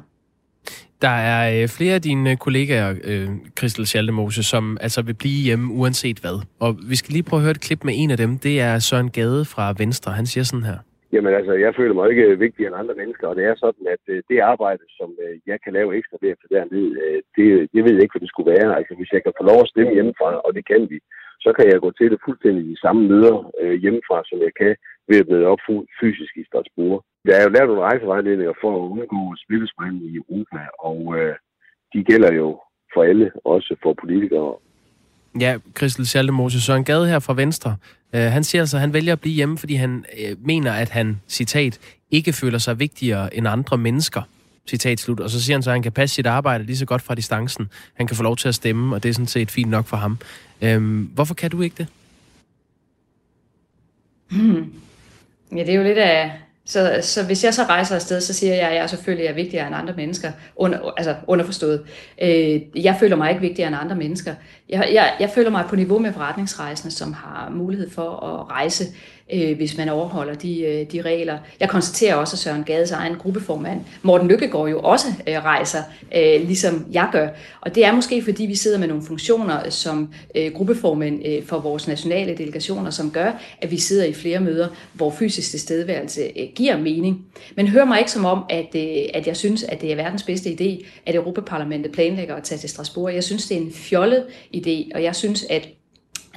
[SPEAKER 2] Der er øh, flere af dine kollegaer, øh, Christel Schaldemose, som altså vil blive hjemme uanset hvad. Og vi skal lige prøve at høre et klip med en af dem. Det er Søren Gade fra Venstre. Han siger sådan her.
[SPEAKER 13] Jamen altså, jeg føler mig ikke vigtigere end andre mennesker, og det er sådan, at øh, det arbejde, som øh, jeg kan lave ekstra ved efter dernede, øh, det, det ved jeg ikke, hvad det skulle være. Altså, hvis jeg kan få lov at stemme hjemmefra, og det kan vi, så kan jeg gå til det fuldstændig de samme møder øh, hjemmefra, som jeg kan ved at møde op fysisk i Strasbourg. Der er jo lavet nogle rejsevejledninger for at undgå smittespredning i Europa, og øh, de gælder jo for alle, også for politikere.
[SPEAKER 2] Ja, Christel Schaldemose, Søren Gade her fra Venstre, øh, han siger altså, at han vælger at blive hjemme, fordi han øh, mener, at han, citat, ikke føler sig vigtigere end andre mennesker. Citat slut. Og så siger han så, at han kan passe sit arbejde lige så godt fra distancen. Han kan få lov til at stemme, og det er sådan set fint nok for ham. Øhm, hvorfor kan du ikke det?
[SPEAKER 12] Hmm. Ja, det er jo lidt af... Så, så hvis jeg så rejser afsted, så siger jeg, at jeg selvfølgelig er vigtigere end andre mennesker. Under, altså underforstået. Øh, jeg føler mig ikke vigtigere end andre mennesker. Jeg, jeg, jeg føler mig på niveau med forretningsrejsende, som har mulighed for at rejse øh, hvis man overholder de, øh, de regler. Jeg konstaterer også, at Søren Gades egen gruppeformand, Morten Lykkegaard, jo også øh, rejser, øh, ligesom jeg gør. Og det er måske, fordi vi sidder med nogle funktioner som øh, gruppeformand øh, for vores nationale delegationer, som gør, at vi sidder i flere møder, hvor fysisk tilstedeværelse øh, giver mening. Men hør mig ikke som om, at, øh, at jeg synes, at det er verdens bedste idé, at Europaparlamentet planlægger at tage til Strasbourg. Jeg synes, det er en fjollet idé, og jeg synes, at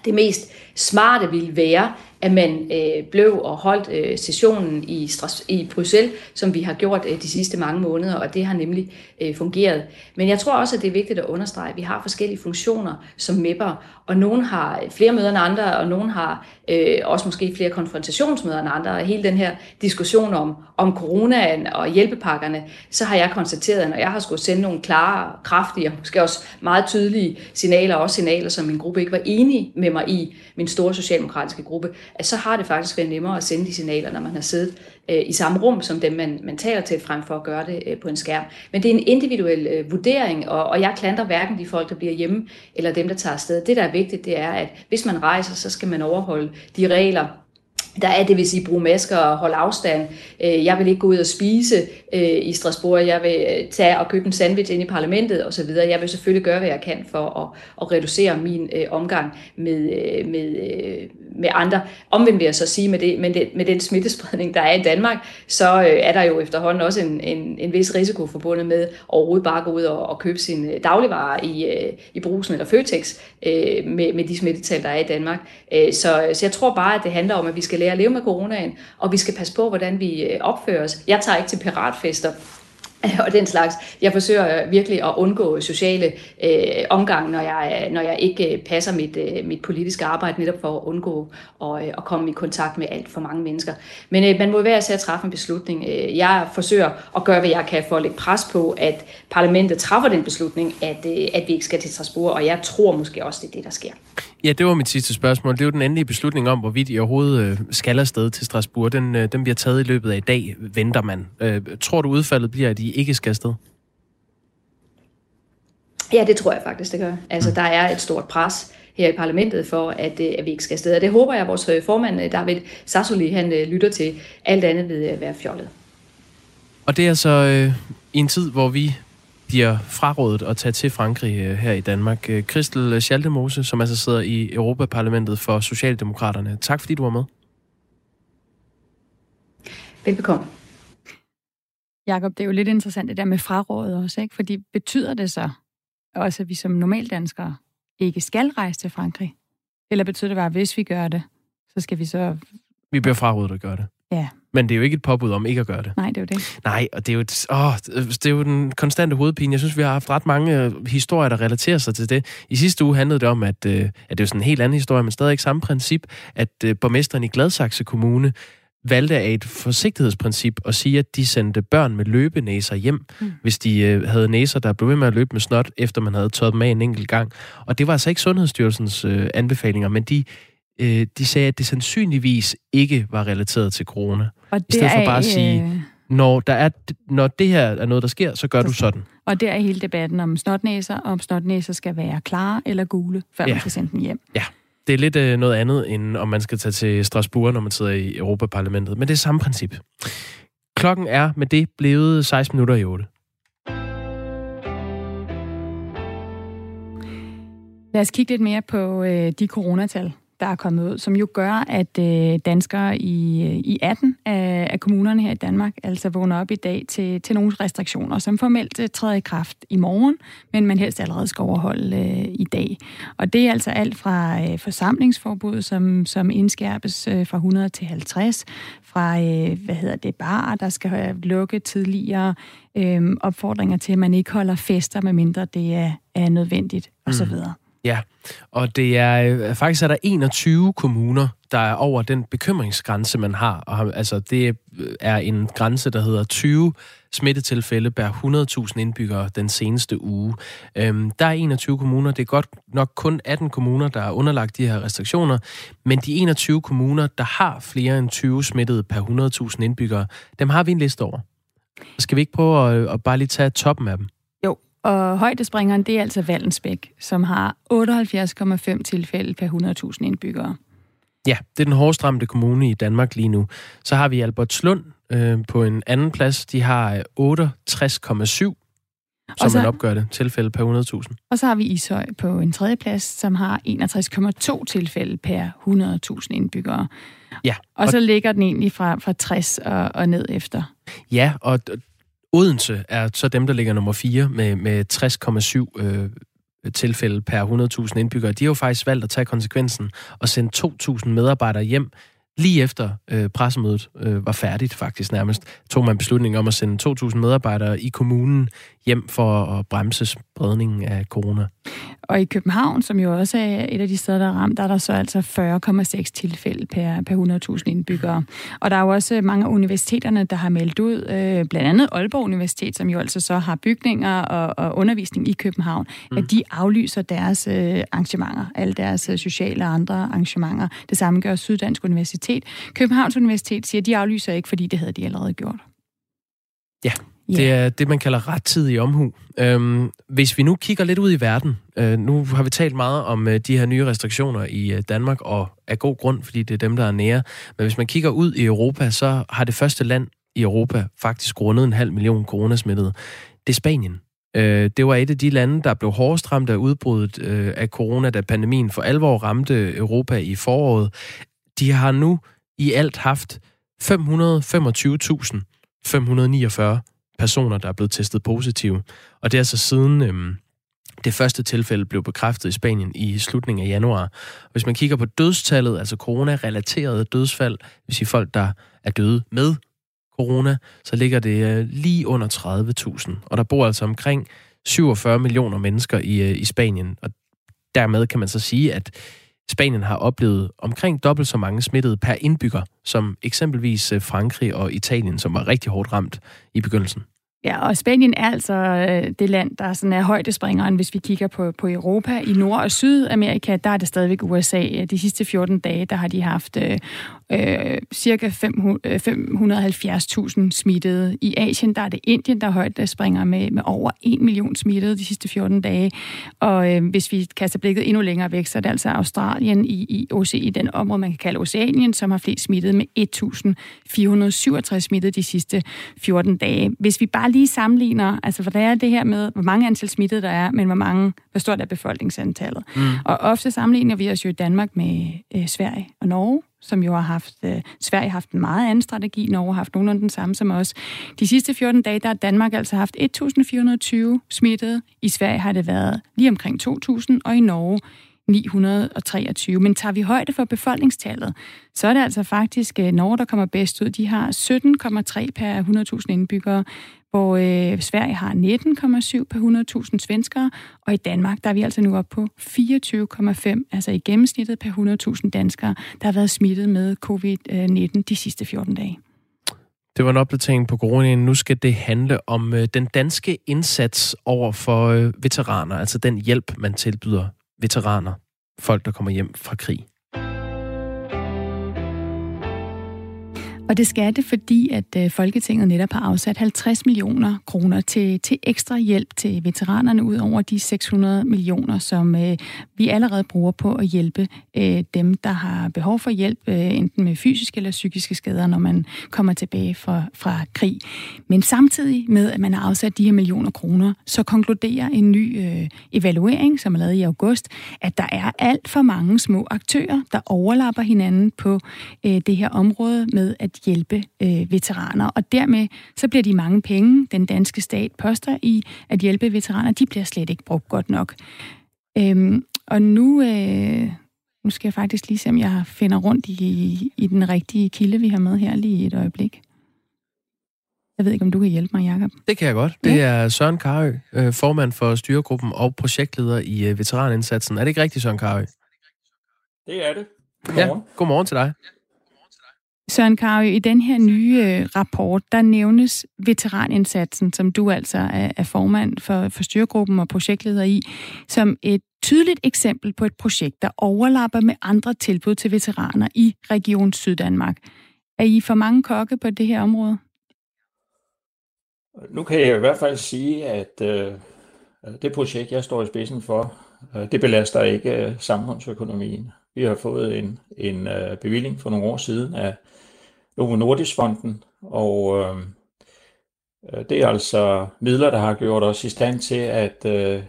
[SPEAKER 12] det mest smarte ville være, at man øh, blev og holdt øh, sessionen i, Stras- i Bruxelles, som vi har gjort øh, de sidste mange måneder, og det har nemlig øh, fungeret. Men jeg tror også, at det er vigtigt at understrege, at vi har forskellige funktioner som MEP'er, og nogen har øh, flere møder end andre, og nogen har øh, også måske flere konfrontationsmøder end andre, og hele den her diskussion om, om coronaen og hjælpepakkerne, så har jeg konstateret, at når jeg har skulle sende nogle klare, kraftige og måske også meget tydelige signaler, også signaler, som min gruppe ikke var enige med mig i, min store socialdemokratiske gruppe, at så har det faktisk været nemmere at sende de signaler, når man har siddet øh, i samme rum som dem, man, man taler til, frem for at gøre det øh, på en skærm. Men det er en individuel øh, vurdering, og, og jeg klandrer hverken de folk, der bliver hjemme, eller dem, der tager afsted. Det, der er vigtigt, det er, at hvis man rejser, så skal man overholde de regler, der er, det vil sige, bruge masker og holde afstand. Øh, jeg vil ikke gå ud og spise øh, i Strasbourg. Jeg vil øh, tage og købe en sandwich ind i parlamentet osv. Jeg vil selvfølgelig gøre, hvad jeg kan for at, at reducere min omgang med, med, med andre. Omvendt vil jeg så sige, med, det, med, det, med den smittespredning, der er i Danmark, så er der jo efterhånden også en, en, en vis risiko forbundet med overhovedet bare at gå ud og, og købe sin dagligvarer i, i Brusen eller Føtex med, med de smittetal, der er i Danmark. Så, så jeg tror bare, at det handler om, at vi skal lære at leve med coronaen, og vi skal passe på, hvordan vi øh, opfører os. Jeg tager ikke til piratfester, og den slags. Jeg forsøger øh, virkelig at undgå sociale øh, omgang, når jeg, øh, når jeg ikke passer mit, øh, mit politiske arbejde, netop for at undgå at, øh, at komme i kontakt med alt for mange mennesker. Men øh, man må være til at træffe en beslutning. Jeg forsøger at gøre, hvad jeg kan for at lægge pres på, at parlamentet træffer den beslutning, at, øh, at vi ikke skal til Strasbourg, og jeg tror måske også, det er det, der sker.
[SPEAKER 2] Ja, det var mit sidste spørgsmål. Det er jo den endelige beslutning om, hvorvidt I overhovedet øh, skal afsted til Strasbourg. Den, øh, den bliver taget i løbet af i dag, venter man. Øh, tror du, udfaldet bliver, at I ikke skal afsted?
[SPEAKER 12] Ja, det tror jeg faktisk, det gør. Altså, der er et stort pres her i parlamentet for, at, at vi ikke skal afsted. Og det håber jeg, at vores formand, David Sassoli, han lytter til. Alt andet vil være fjollet.
[SPEAKER 2] Og det er så øh, i en tid, hvor vi bliver frarådet at tage til Frankrig øh, her i Danmark. Øh, Christel Schaldemose, som altså sidder i Europaparlamentet for Socialdemokraterne. Tak fordi du var med.
[SPEAKER 12] Velbekomme.
[SPEAKER 1] Jakob, det er jo lidt interessant det der med frarådet også, ikke? Fordi betyder det så også, at vi som normaldanskere ikke skal rejse til Frankrig? Eller betyder det bare, at hvis vi gør det, så skal vi så...
[SPEAKER 2] Vi bliver frarådet at gøre det.
[SPEAKER 1] Ja.
[SPEAKER 2] Men det er jo ikke et påbud om ikke at gøre det.
[SPEAKER 1] Nej, det er jo det.
[SPEAKER 2] Nej, og det er jo, et, åh, det er jo den konstante hovedpine. Jeg synes, vi har haft ret mange øh, historier, der relaterer sig til det. I sidste uge handlede det om, at, øh, at det er sådan en helt anden historie, men stadig samme princip, at øh, borgmesteren i Gladsaxe Kommune valgte af et forsigtighedsprincip at sige, at de sendte børn med løbenæser hjem, mm. hvis de øh, havde næser, der blev ved med at løbe med snot, efter man havde tørret dem af en enkelt gang. Og det var altså ikke Sundhedsstyrelsens øh, anbefalinger, men de, øh, de sagde, at det sandsynligvis ikke var relateret til corona. Og I stedet for bare at sige, øh... når, der er, når det her er noget, der sker, så gør så du sådan.
[SPEAKER 1] Og der er hele debatten om snotnæser, og om snotnæser skal være klare eller gule, før ja. man kan sende dem hjem.
[SPEAKER 2] Ja. Det er lidt øh, noget andet, end om man skal tage til Strasbourg, når man sidder i Europaparlamentet. Men det er samme princip. Klokken er med det blevet 16 minutter i 8.
[SPEAKER 1] Lad os kigge lidt mere på øh, de coronatal, der er kommet ud, som jo gør, at øh, danskere i, øh, i 18 af, af kommunerne her i Danmark altså vågner op i dag til, til nogle restriktioner, som formelt øh, træder i kraft i morgen, men man helst allerede skal overholde øh, i dag. Og det er altså alt fra øh, forsamlingsforbud, som, som indskærpes øh, fra 100 til 50, fra, øh, hvad hedder det, bar, der skal lukke tidligere, øh, opfordringer til, at man ikke holder fester, medmindre det er, er nødvendigt, osv. Mm.
[SPEAKER 2] Ja, og det er øh, faktisk er der 21 kommuner, der er over den bekymringsgrænse, man har. Og, altså, det øh, er en grænse, der hedder 20 smittetilfælde per 100.000 indbyggere den seneste uge. Øhm, der er 21 kommuner. Det er godt nok kun 18 kommuner, der er underlagt de her restriktioner. Men de 21 kommuner, der har flere end 20 smittede per 100.000 indbyggere, dem har vi en liste over. Skal vi ikke prøve at, øh, at bare lige tage toppen af dem?
[SPEAKER 1] Og højdespringeren, det er altså Vallensbæk, som har 78,5 tilfælde per 100.000 indbyggere.
[SPEAKER 2] Ja, det er den hårdest ramte kommune i Danmark lige nu. Så har vi Albertslund øh, på en anden plads. De har 68,7 som så, man opgør det, tilfælde per 100.000.
[SPEAKER 1] Og så har vi Ishøj på en tredje plads, som har 61,2 tilfælde per 100.000 indbyggere.
[SPEAKER 2] Ja.
[SPEAKER 1] Og, og så ligger den egentlig fra, fra 60 og, og ned efter.
[SPEAKER 2] Ja, og Odense er så dem, der ligger nummer 4 med, med 60,7 øh, tilfælde per 100.000 indbyggere. De har jo faktisk valgt at tage konsekvensen og sende 2.000 medarbejdere hjem lige efter øh, pressemødet øh, var færdigt faktisk nærmest, tog man beslutning om at sende 2.000 medarbejdere i kommunen hjem for at bremse spredningen af corona.
[SPEAKER 1] Og i København, som jo også er et af de steder, der er ramt, der er der så altså 40,6 tilfælde per, per 100.000 indbyggere. Og der er jo også mange af universiteterne, der har meldt ud, øh, blandt andet Aalborg Universitet, som jo altså så har bygninger og, og undervisning i København, mm. at de aflyser deres øh, arrangementer, alle deres øh, sociale og andre arrangementer. Det samme gør Syddansk Universitet. Københavns Universitet siger, at de aflyser ikke, fordi det havde de allerede gjort.
[SPEAKER 2] Ja, det er det, man kalder rettidig omhu. Øhm, hvis vi nu kigger lidt ud i verden, øh, nu har vi talt meget om øh, de her nye restriktioner i øh, Danmark, og af god grund, fordi det er dem, der er nære. Men hvis man kigger ud i Europa, så har det første land i Europa faktisk rundet en halv million coronasmittede. Det er Spanien. Øh, det var et af de lande, der blev hårdest ramt af udbruddet øh, af corona, da pandemien for alvor ramte Europa i foråret. De har nu i alt haft 525.549 personer, der er blevet testet positive. Og det er altså siden øhm, det første tilfælde blev bekræftet i Spanien i slutningen af januar. Hvis man kigger på dødstallet, altså corona-relaterede dødsfald, hvis sige folk, der er døde med corona, så ligger det øh, lige under 30.000. Og der bor altså omkring 47 millioner mennesker i, øh, i Spanien. Og dermed kan man så sige, at Spanien har oplevet omkring dobbelt så mange smittede per indbygger, som eksempelvis øh, Frankrig og Italien, som var rigtig hårdt ramt i begyndelsen.
[SPEAKER 1] Ja, og Spanien er altså øh, det land, der sådan er højdespringeren, hvis vi kigger på, på Europa. I Nord- og Sydamerika, der er det stadigvæk USA. De sidste 14 dage, der har de haft øh, øh, cirka 570.000 øh, smittede. I Asien, der er det Indien, der højt der springer med, med over 1 million smittede de sidste 14 dage. Og øh, hvis vi kaster blikket endnu længere væk, så er det altså Australien i, i, OC, i den område, man kan kalde Oceanien, som har flest smittede med 1.467 smittede de sidste 14 dage. Hvis vi bare lige sammenligner, altså der er det her med, hvor mange antal smittede der er, men hvor mange, hvor stort er befolkningsantallet. Mm. Og ofte sammenligner vi os jo i Danmark med øh, Sverige og Norge, som jo har haft, øh, Sverige har haft en meget anden strategi, Norge har haft nogenlunde den samme som os. De sidste 14 dage, der har Danmark altså haft 1.420 smittede. I Sverige har det været lige omkring 2.000, og i Norge 923. Men tager vi højde for befolkningstallet, så er det altså faktisk øh, Norge, der kommer bedst ud. De har 17,3 per 100.000 indbyggere, hvor øh, Sverige har 19,7 per 100.000 svenskere, og i Danmark der er vi altså nu op på 24,5, altså i gennemsnittet per 100.000 danskere, der har været smittet med covid-19 de sidste 14 dage.
[SPEAKER 2] Det var en opdatering på coronaen. Nu skal det handle om øh, den danske indsats over for øh, veteraner, altså den hjælp, man tilbyder veteraner, folk, der kommer hjem fra krig.
[SPEAKER 1] Og det skal det, fordi at øh, Folketinget netop har afsat 50 millioner kroner til, til ekstra hjælp til veteranerne, ud over de 600 millioner, som øh, vi allerede bruger på at hjælpe øh, dem, der har behov for hjælp, øh, enten med fysiske eller psykiske skader, når man kommer tilbage fra, fra krig. Men samtidig med, at man har afsat de her millioner kroner, så konkluderer en ny øh, evaluering, som er lavet i august, at der er alt for mange små aktører, der overlapper hinanden på øh, det her område med at hjælpe øh, veteraner. Og dermed så bliver de mange penge, den danske stat poster i at hjælpe veteraner, de bliver slet ikke brugt godt nok. Øhm, og nu, øh, nu skal jeg faktisk lige se, om jeg finder rundt i, i den rigtige kilde, vi har med her lige i et øjeblik. Jeg ved ikke, om du kan hjælpe mig, Jacob.
[SPEAKER 2] Det kan jeg godt. Det er Søren Karø, øh, formand for styregruppen og projektleder i øh, veteranindsatsen. Er det ikke rigtigt, Søren Karø?
[SPEAKER 14] Det er det. Godmorgen.
[SPEAKER 2] Ja, godmorgen til dig.
[SPEAKER 1] Søren Karø, i den her nye øh, rapport, der nævnes veteranindsatsen, som du altså er, er formand for, for styregruppen og projektleder i, som et tydeligt eksempel på et projekt, der overlapper med andre tilbud til veteraner i Region Syddanmark. Er I for mange kokke på det her område?
[SPEAKER 14] Nu kan jeg i hvert fald sige, at øh, det projekt, jeg står i spidsen for, øh, det belaster ikke øh, samfundsøkonomien. Vi har fået en, en øh, bevilling for nogle år siden af Novo Nordisk Fonden, og øh, øh, det er altså midler, der har gjort os i stand til at øh,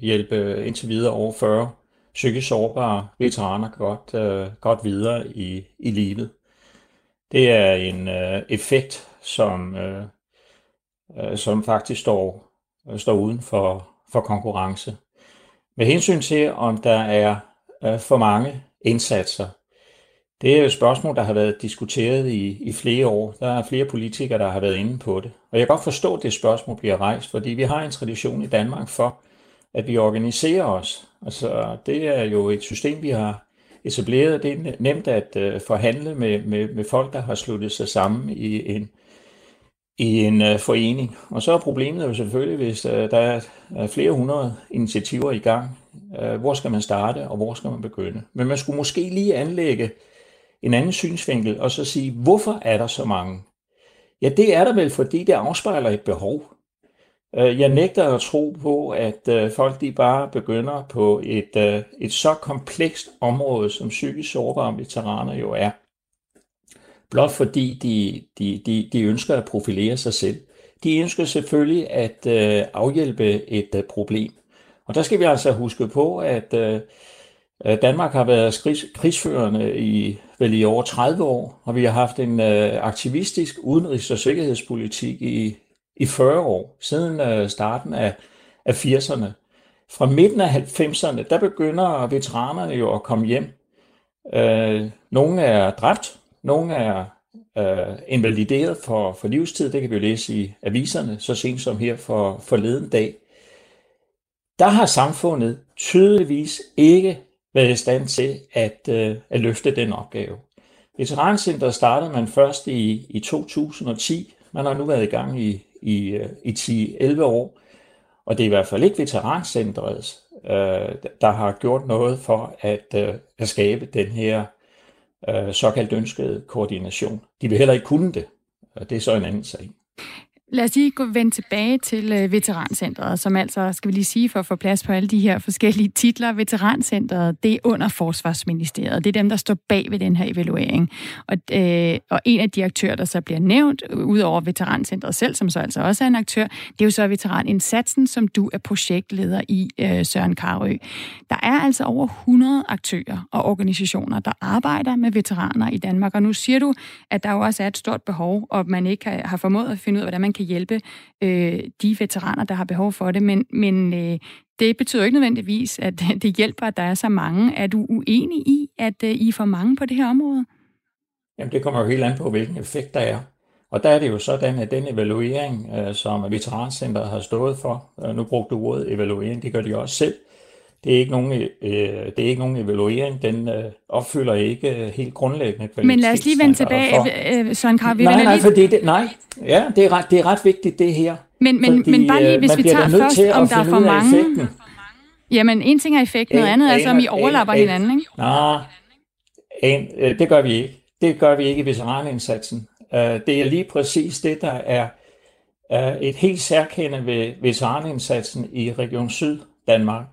[SPEAKER 14] hjælpe indtil videre over 40 psykisk sårbare veteraner godt, øh, godt videre i, i livet. Det er en øh, effekt, som, øh, øh, som faktisk står, øh, står uden for, for konkurrence. Med hensyn til, om der er øh, for mange indsatser, det er et spørgsmål, der har været diskuteret i, i flere år. Der er flere politikere, der har været inde på det. Og jeg kan godt forstå, at det spørgsmål bliver rejst, fordi vi har en tradition i Danmark for, at vi organiserer os. Altså, det er jo et system, vi har etableret. Det er nemt at uh, forhandle med, med, med folk, der har sluttet sig sammen i en, i en uh, forening. Og så er problemet jo selvfølgelig, hvis uh, der er flere hundrede initiativer i gang. Uh, hvor skal man starte, og hvor skal man begynde? Men man skulle måske lige anlægge en anden synsvinkel, og så sige, hvorfor er der så mange? Ja, det er der vel, fordi det afspejler et behov. Øh, jeg nægter at tro på, at øh, folk de bare begynder på et, øh, et så komplekst område, som psykisk sårbare veteraner jo er. Blot fordi de, de, de, de ønsker at profilere sig selv. De ønsker selvfølgelig at afhjælpe et problem. Og der skal vi altså huske på, at Øh, Danmark har været krigsførende i vel i over 30 år, og vi har haft en øh, aktivistisk udenrigs- og sikkerhedspolitik i, i 40 år, siden øh, starten af, af 80'erne. Fra midten af 90'erne, der begynder veteranerne jo at komme hjem. Øh, nogle er dræbt, nogle er øh, invalideret for, for livstid, det kan vi jo læse i aviserne, så sent som her for forleden dag. Der har samfundet tydeligvis ikke været i stand til at, øh, at løfte den opgave. Veterancenteret startede man først i, i 2010. Man har nu været i gang i, i, øh, i 10-11 år. Og det er i hvert fald ikke Veterancentret, øh, der har gjort noget for at, øh, at skabe den her øh, såkaldt ønskede koordination. De vil heller ikke kunne det. Og det er så en anden sag.
[SPEAKER 1] Lad os lige gå vende tilbage til øh, Veterancentret, som altså, skal vi lige sige, for at få plads på alle de her forskellige titler. Veterancentret, det er under Forsvarsministeriet. Det er dem, der står bag ved den her evaluering. Og, øh, og en af de aktører, der så bliver nævnt, udover Veterancentret selv, som så altså også er en aktør, det er jo så Veteranindsatsen, som du er projektleder i, øh, Søren Karø. Der er altså over 100 aktører og organisationer, der arbejder med veteraner i Danmark. Og nu siger du, at der jo også er et stort behov, og man ikke har, har formået at finde ud af, hvordan man kan hjælpe øh, de veteraner, der har behov for det. Men, men øh, det betyder ikke nødvendigvis, at det hjælper, at der er så mange. Er du uenig i, at øh, I er for mange på det her område?
[SPEAKER 14] Jamen, det kommer jo helt an på, hvilken effekt der er. Og der er det jo sådan, at den evaluering, øh, som Veterancenteret har stået for, øh, nu brugte du ordet evaluering, det gør de også selv, det er ikke nogen, øh, det er ikke nogen evaluering. Den øh, opfylder ikke øh, helt grundlæggende
[SPEAKER 1] Men lad os lige vende tilbage, for... Øh, Søren Karl.
[SPEAKER 14] Vi nej, nej, lige... fordi det, nej. Ja, det er, ret, det er ret vigtigt, det her.
[SPEAKER 1] Men, men, fordi, men bare lige, hvis vi tager først, om der er for mange... Effekten. Jamen, en ting er effekten, noget andet er så, om I overlapper en, hinanden, ikke?
[SPEAKER 14] Nej, en, det gør vi ikke. Det gør vi ikke i veteranindsatsen. Det er lige præcis det, der er et helt særkende ved veteranindsatsen i Region Syd Danmark.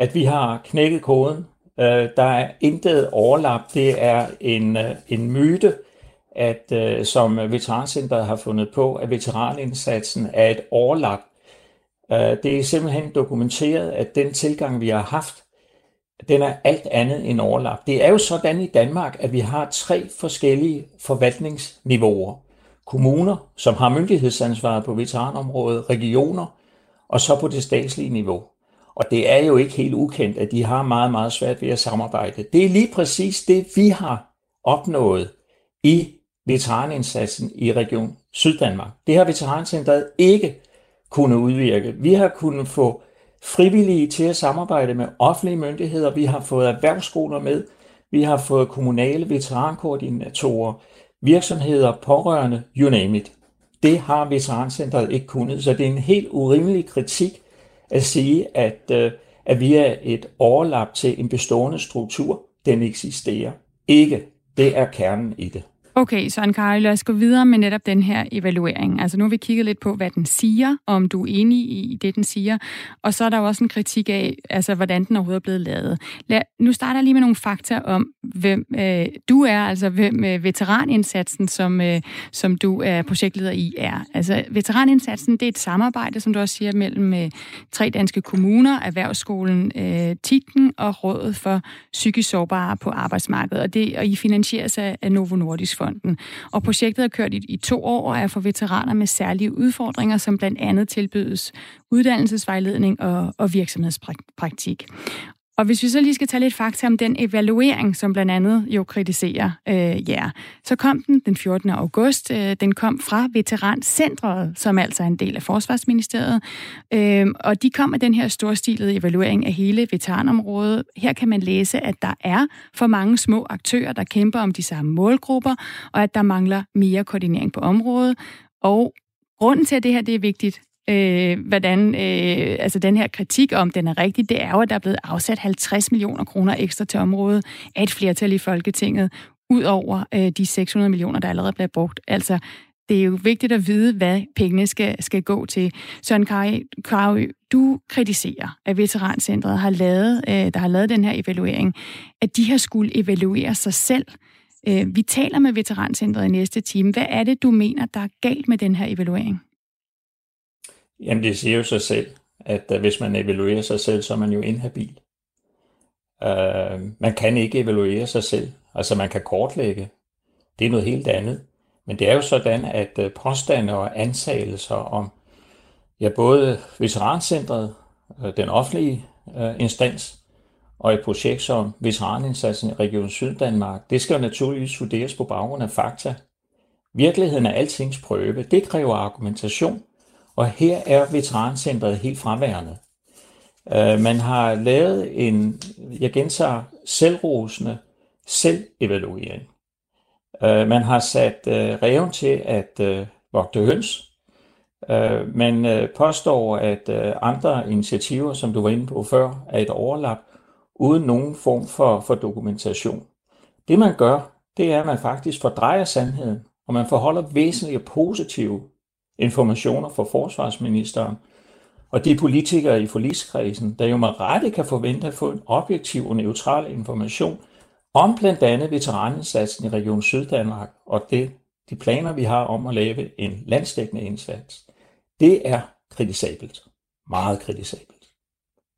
[SPEAKER 14] At vi har knækket koden. Øh, der er intet overlap. Det er en, øh, en myte, at øh, som Veterancenteret har fundet på, at veteranindsatsen er et overlap. Det er simpelthen dokumenteret, at den tilgang, vi har haft, den er alt andet end overlap. Det er jo sådan i Danmark, at vi har tre forskellige forvaltningsniveauer. Kommuner, som har myndighedsansvaret på veteranområdet, regioner, og så på det statslige niveau. Og det er jo ikke helt ukendt, at de har meget, meget svært ved at samarbejde. Det er lige præcis det, vi har opnået i veteranindsatsen i Region Syddanmark. Det har Veterancentret ikke kunne udvirke. Vi har kunnet få frivillige til at samarbejde med offentlige myndigheder. Vi har fået erhvervsskoler med. Vi har fået kommunale veterankoordinatorer, virksomheder, pårørende, you name it. Det har Veterancentret ikke kunnet, så det er en helt urimelig kritik at sige, at, øh, at vi er et overlap til en bestående struktur. Den eksisterer ikke. Det er kernen i det.
[SPEAKER 1] Okay, så Kari, lad os gå videre med netop den her evaluering. Altså nu har vi kigget lidt på, hvad den siger, om du er enig i det, den siger, og så er der jo også en kritik af, altså hvordan den overhovedet er blevet lavet. Lad, nu starter jeg lige med nogle fakta om, hvem øh, du er, altså hvem øh, veteranindsatsen, som, øh, som du er projektleder i, er. Altså veteranindsatsen, det er et samarbejde, som du også siger, mellem øh, tre danske kommuner, Erhvervsskolen øh, Tikken og Rådet for Psykisk Sårbare på Arbejdsmarkedet, og, det, og I finansieres af Novo Nordisk Fonden. Og projektet er kørt i, i to år og er for veteraner med særlige udfordringer, som blandt andet tilbydes uddannelsesvejledning og, og virksomhedspraktik. Og hvis vi så lige skal tage lidt fakta om den evaluering, som blandt andet jo kritiserer øh, jer, så kom den den 14. august. Øh, den kom fra Veterancentret, som altså er en del af Forsvarsministeriet. Øh, og de kom med den her storstilede evaluering af hele veteranområdet. Her kan man læse, at der er for mange små aktører, der kæmper om de samme målgrupper, og at der mangler mere koordinering på området. Og grunden til, at det her det er vigtigt, øh, hvordan øh, altså den her kritik om, den er rigtig, det er jo, at der er blevet afsat 50 millioner kroner ekstra til området af et flertal i Folketinget, ud over øh, de 600 millioner, der allerede bliver brugt. Altså, det er jo vigtigt at vide, hvad pengene skal, skal gå til. Søren Kari, du kritiserer, at Veterancentret har lavet, øh, der har lavet den her evaluering, at de har skulle evaluere sig selv. Øh, vi taler med Veterancentret i næste time. Hvad er det, du mener, der er galt med den her evaluering?
[SPEAKER 14] Jamen det siger jo sig selv, at øh, hvis man evaluerer sig selv, så er man jo inhabil. Uh, man kan ikke evaluere sig selv. Altså man kan kortlægge. Det er noget helt andet. Men det er jo sådan, at øh, påstande og antagelser om ja, både Veterancentret, den offentlige uh, instans, og et projekt som Veteranindsatsen i Region Syddanmark, det skal jo naturligvis vurderes på baggrund af fakta. Virkeligheden er altings prøve. Det kræver argumentation. Og her er veterancentret helt fraværende. Uh, man har lavet en, jeg gentager, selvrosende selvevaluering. Uh, man har sat uh, reven til at vogte høns. Uh, man påstår, at andre initiativer, som du var inde på før, er et overlap, uden nogen form for, for dokumentation. Det man gør, det er, at man faktisk fordrejer sandheden, og man forholder væsentlige positive informationer fra forsvarsministeren og de politikere i forligskredsen, der jo med rette kan forvente at få en objektiv og neutral information om blandt andet veteranindsatsen i Region Syddanmark og det, de planer, vi har om at lave en landsdækkende indsats. Det er kritisabelt. Meget kritisabelt.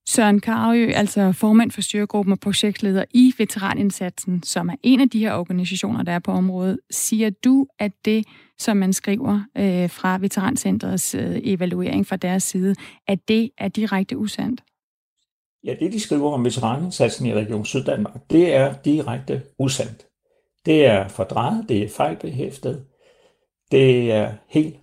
[SPEAKER 1] Søren Karø, altså formand for styregruppen og projektleder i Veteranindsatsen, som er en af de her organisationer, der er på området. Siger du, at det, som man skriver øh, fra Veterancentrets øh, evaluering fra deres side, at det er direkte usandt?
[SPEAKER 14] Ja, det de skriver om veteranindsatsen i Region Syddanmark, det er direkte usandt. Det er fordrejet, det er fejlbehæftet, det er helt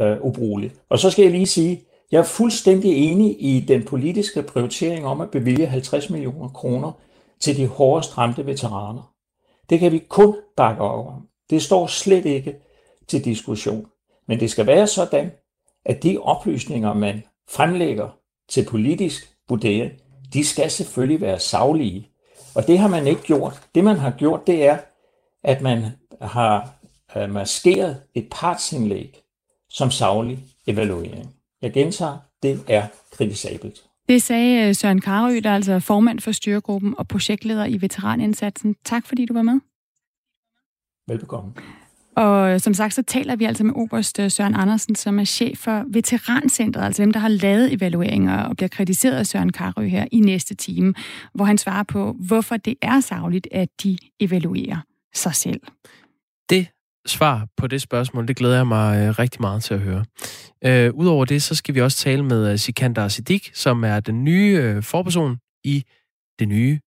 [SPEAKER 14] øh, ubrugeligt. Og så skal jeg lige sige, jeg er fuldstændig enig i den politiske prioritering om at bevilge 50 millioner kroner til de hårdest ramte veteraner. Det kan vi kun bakke op om. Det står slet ikke til diskussion. Men det skal være sådan, at de oplysninger, man fremlægger til politisk vurdering, de skal selvfølgelig være saglige. Og det har man ikke gjort. Det man har gjort, det er, at man har øh, maskeret et partsindlæg som savlig evaluering. Jeg gentager, det er kritisabelt.
[SPEAKER 1] Det sagde øh, Søren Karø, der er altså formand for styregruppen og projektleder i veteranindsatsen. Tak fordi du var med.
[SPEAKER 14] Velbekomme.
[SPEAKER 1] Og som sagt, så taler vi altså med Oberst øh, Søren Andersen, som er chef for Veterancentret, altså dem, der har lavet evalueringer og bliver kritiseret af Søren Karø her i næste time, hvor han svarer på, hvorfor det er savligt, at de evaluerer sig selv.
[SPEAKER 2] Svar på det spørgsmål, det glæder jeg mig øh, rigtig meget til at høre. Øh, Udover det, så skal vi også tale med øh, Sikander Siddiq, som er den nye øh, forperson i det nye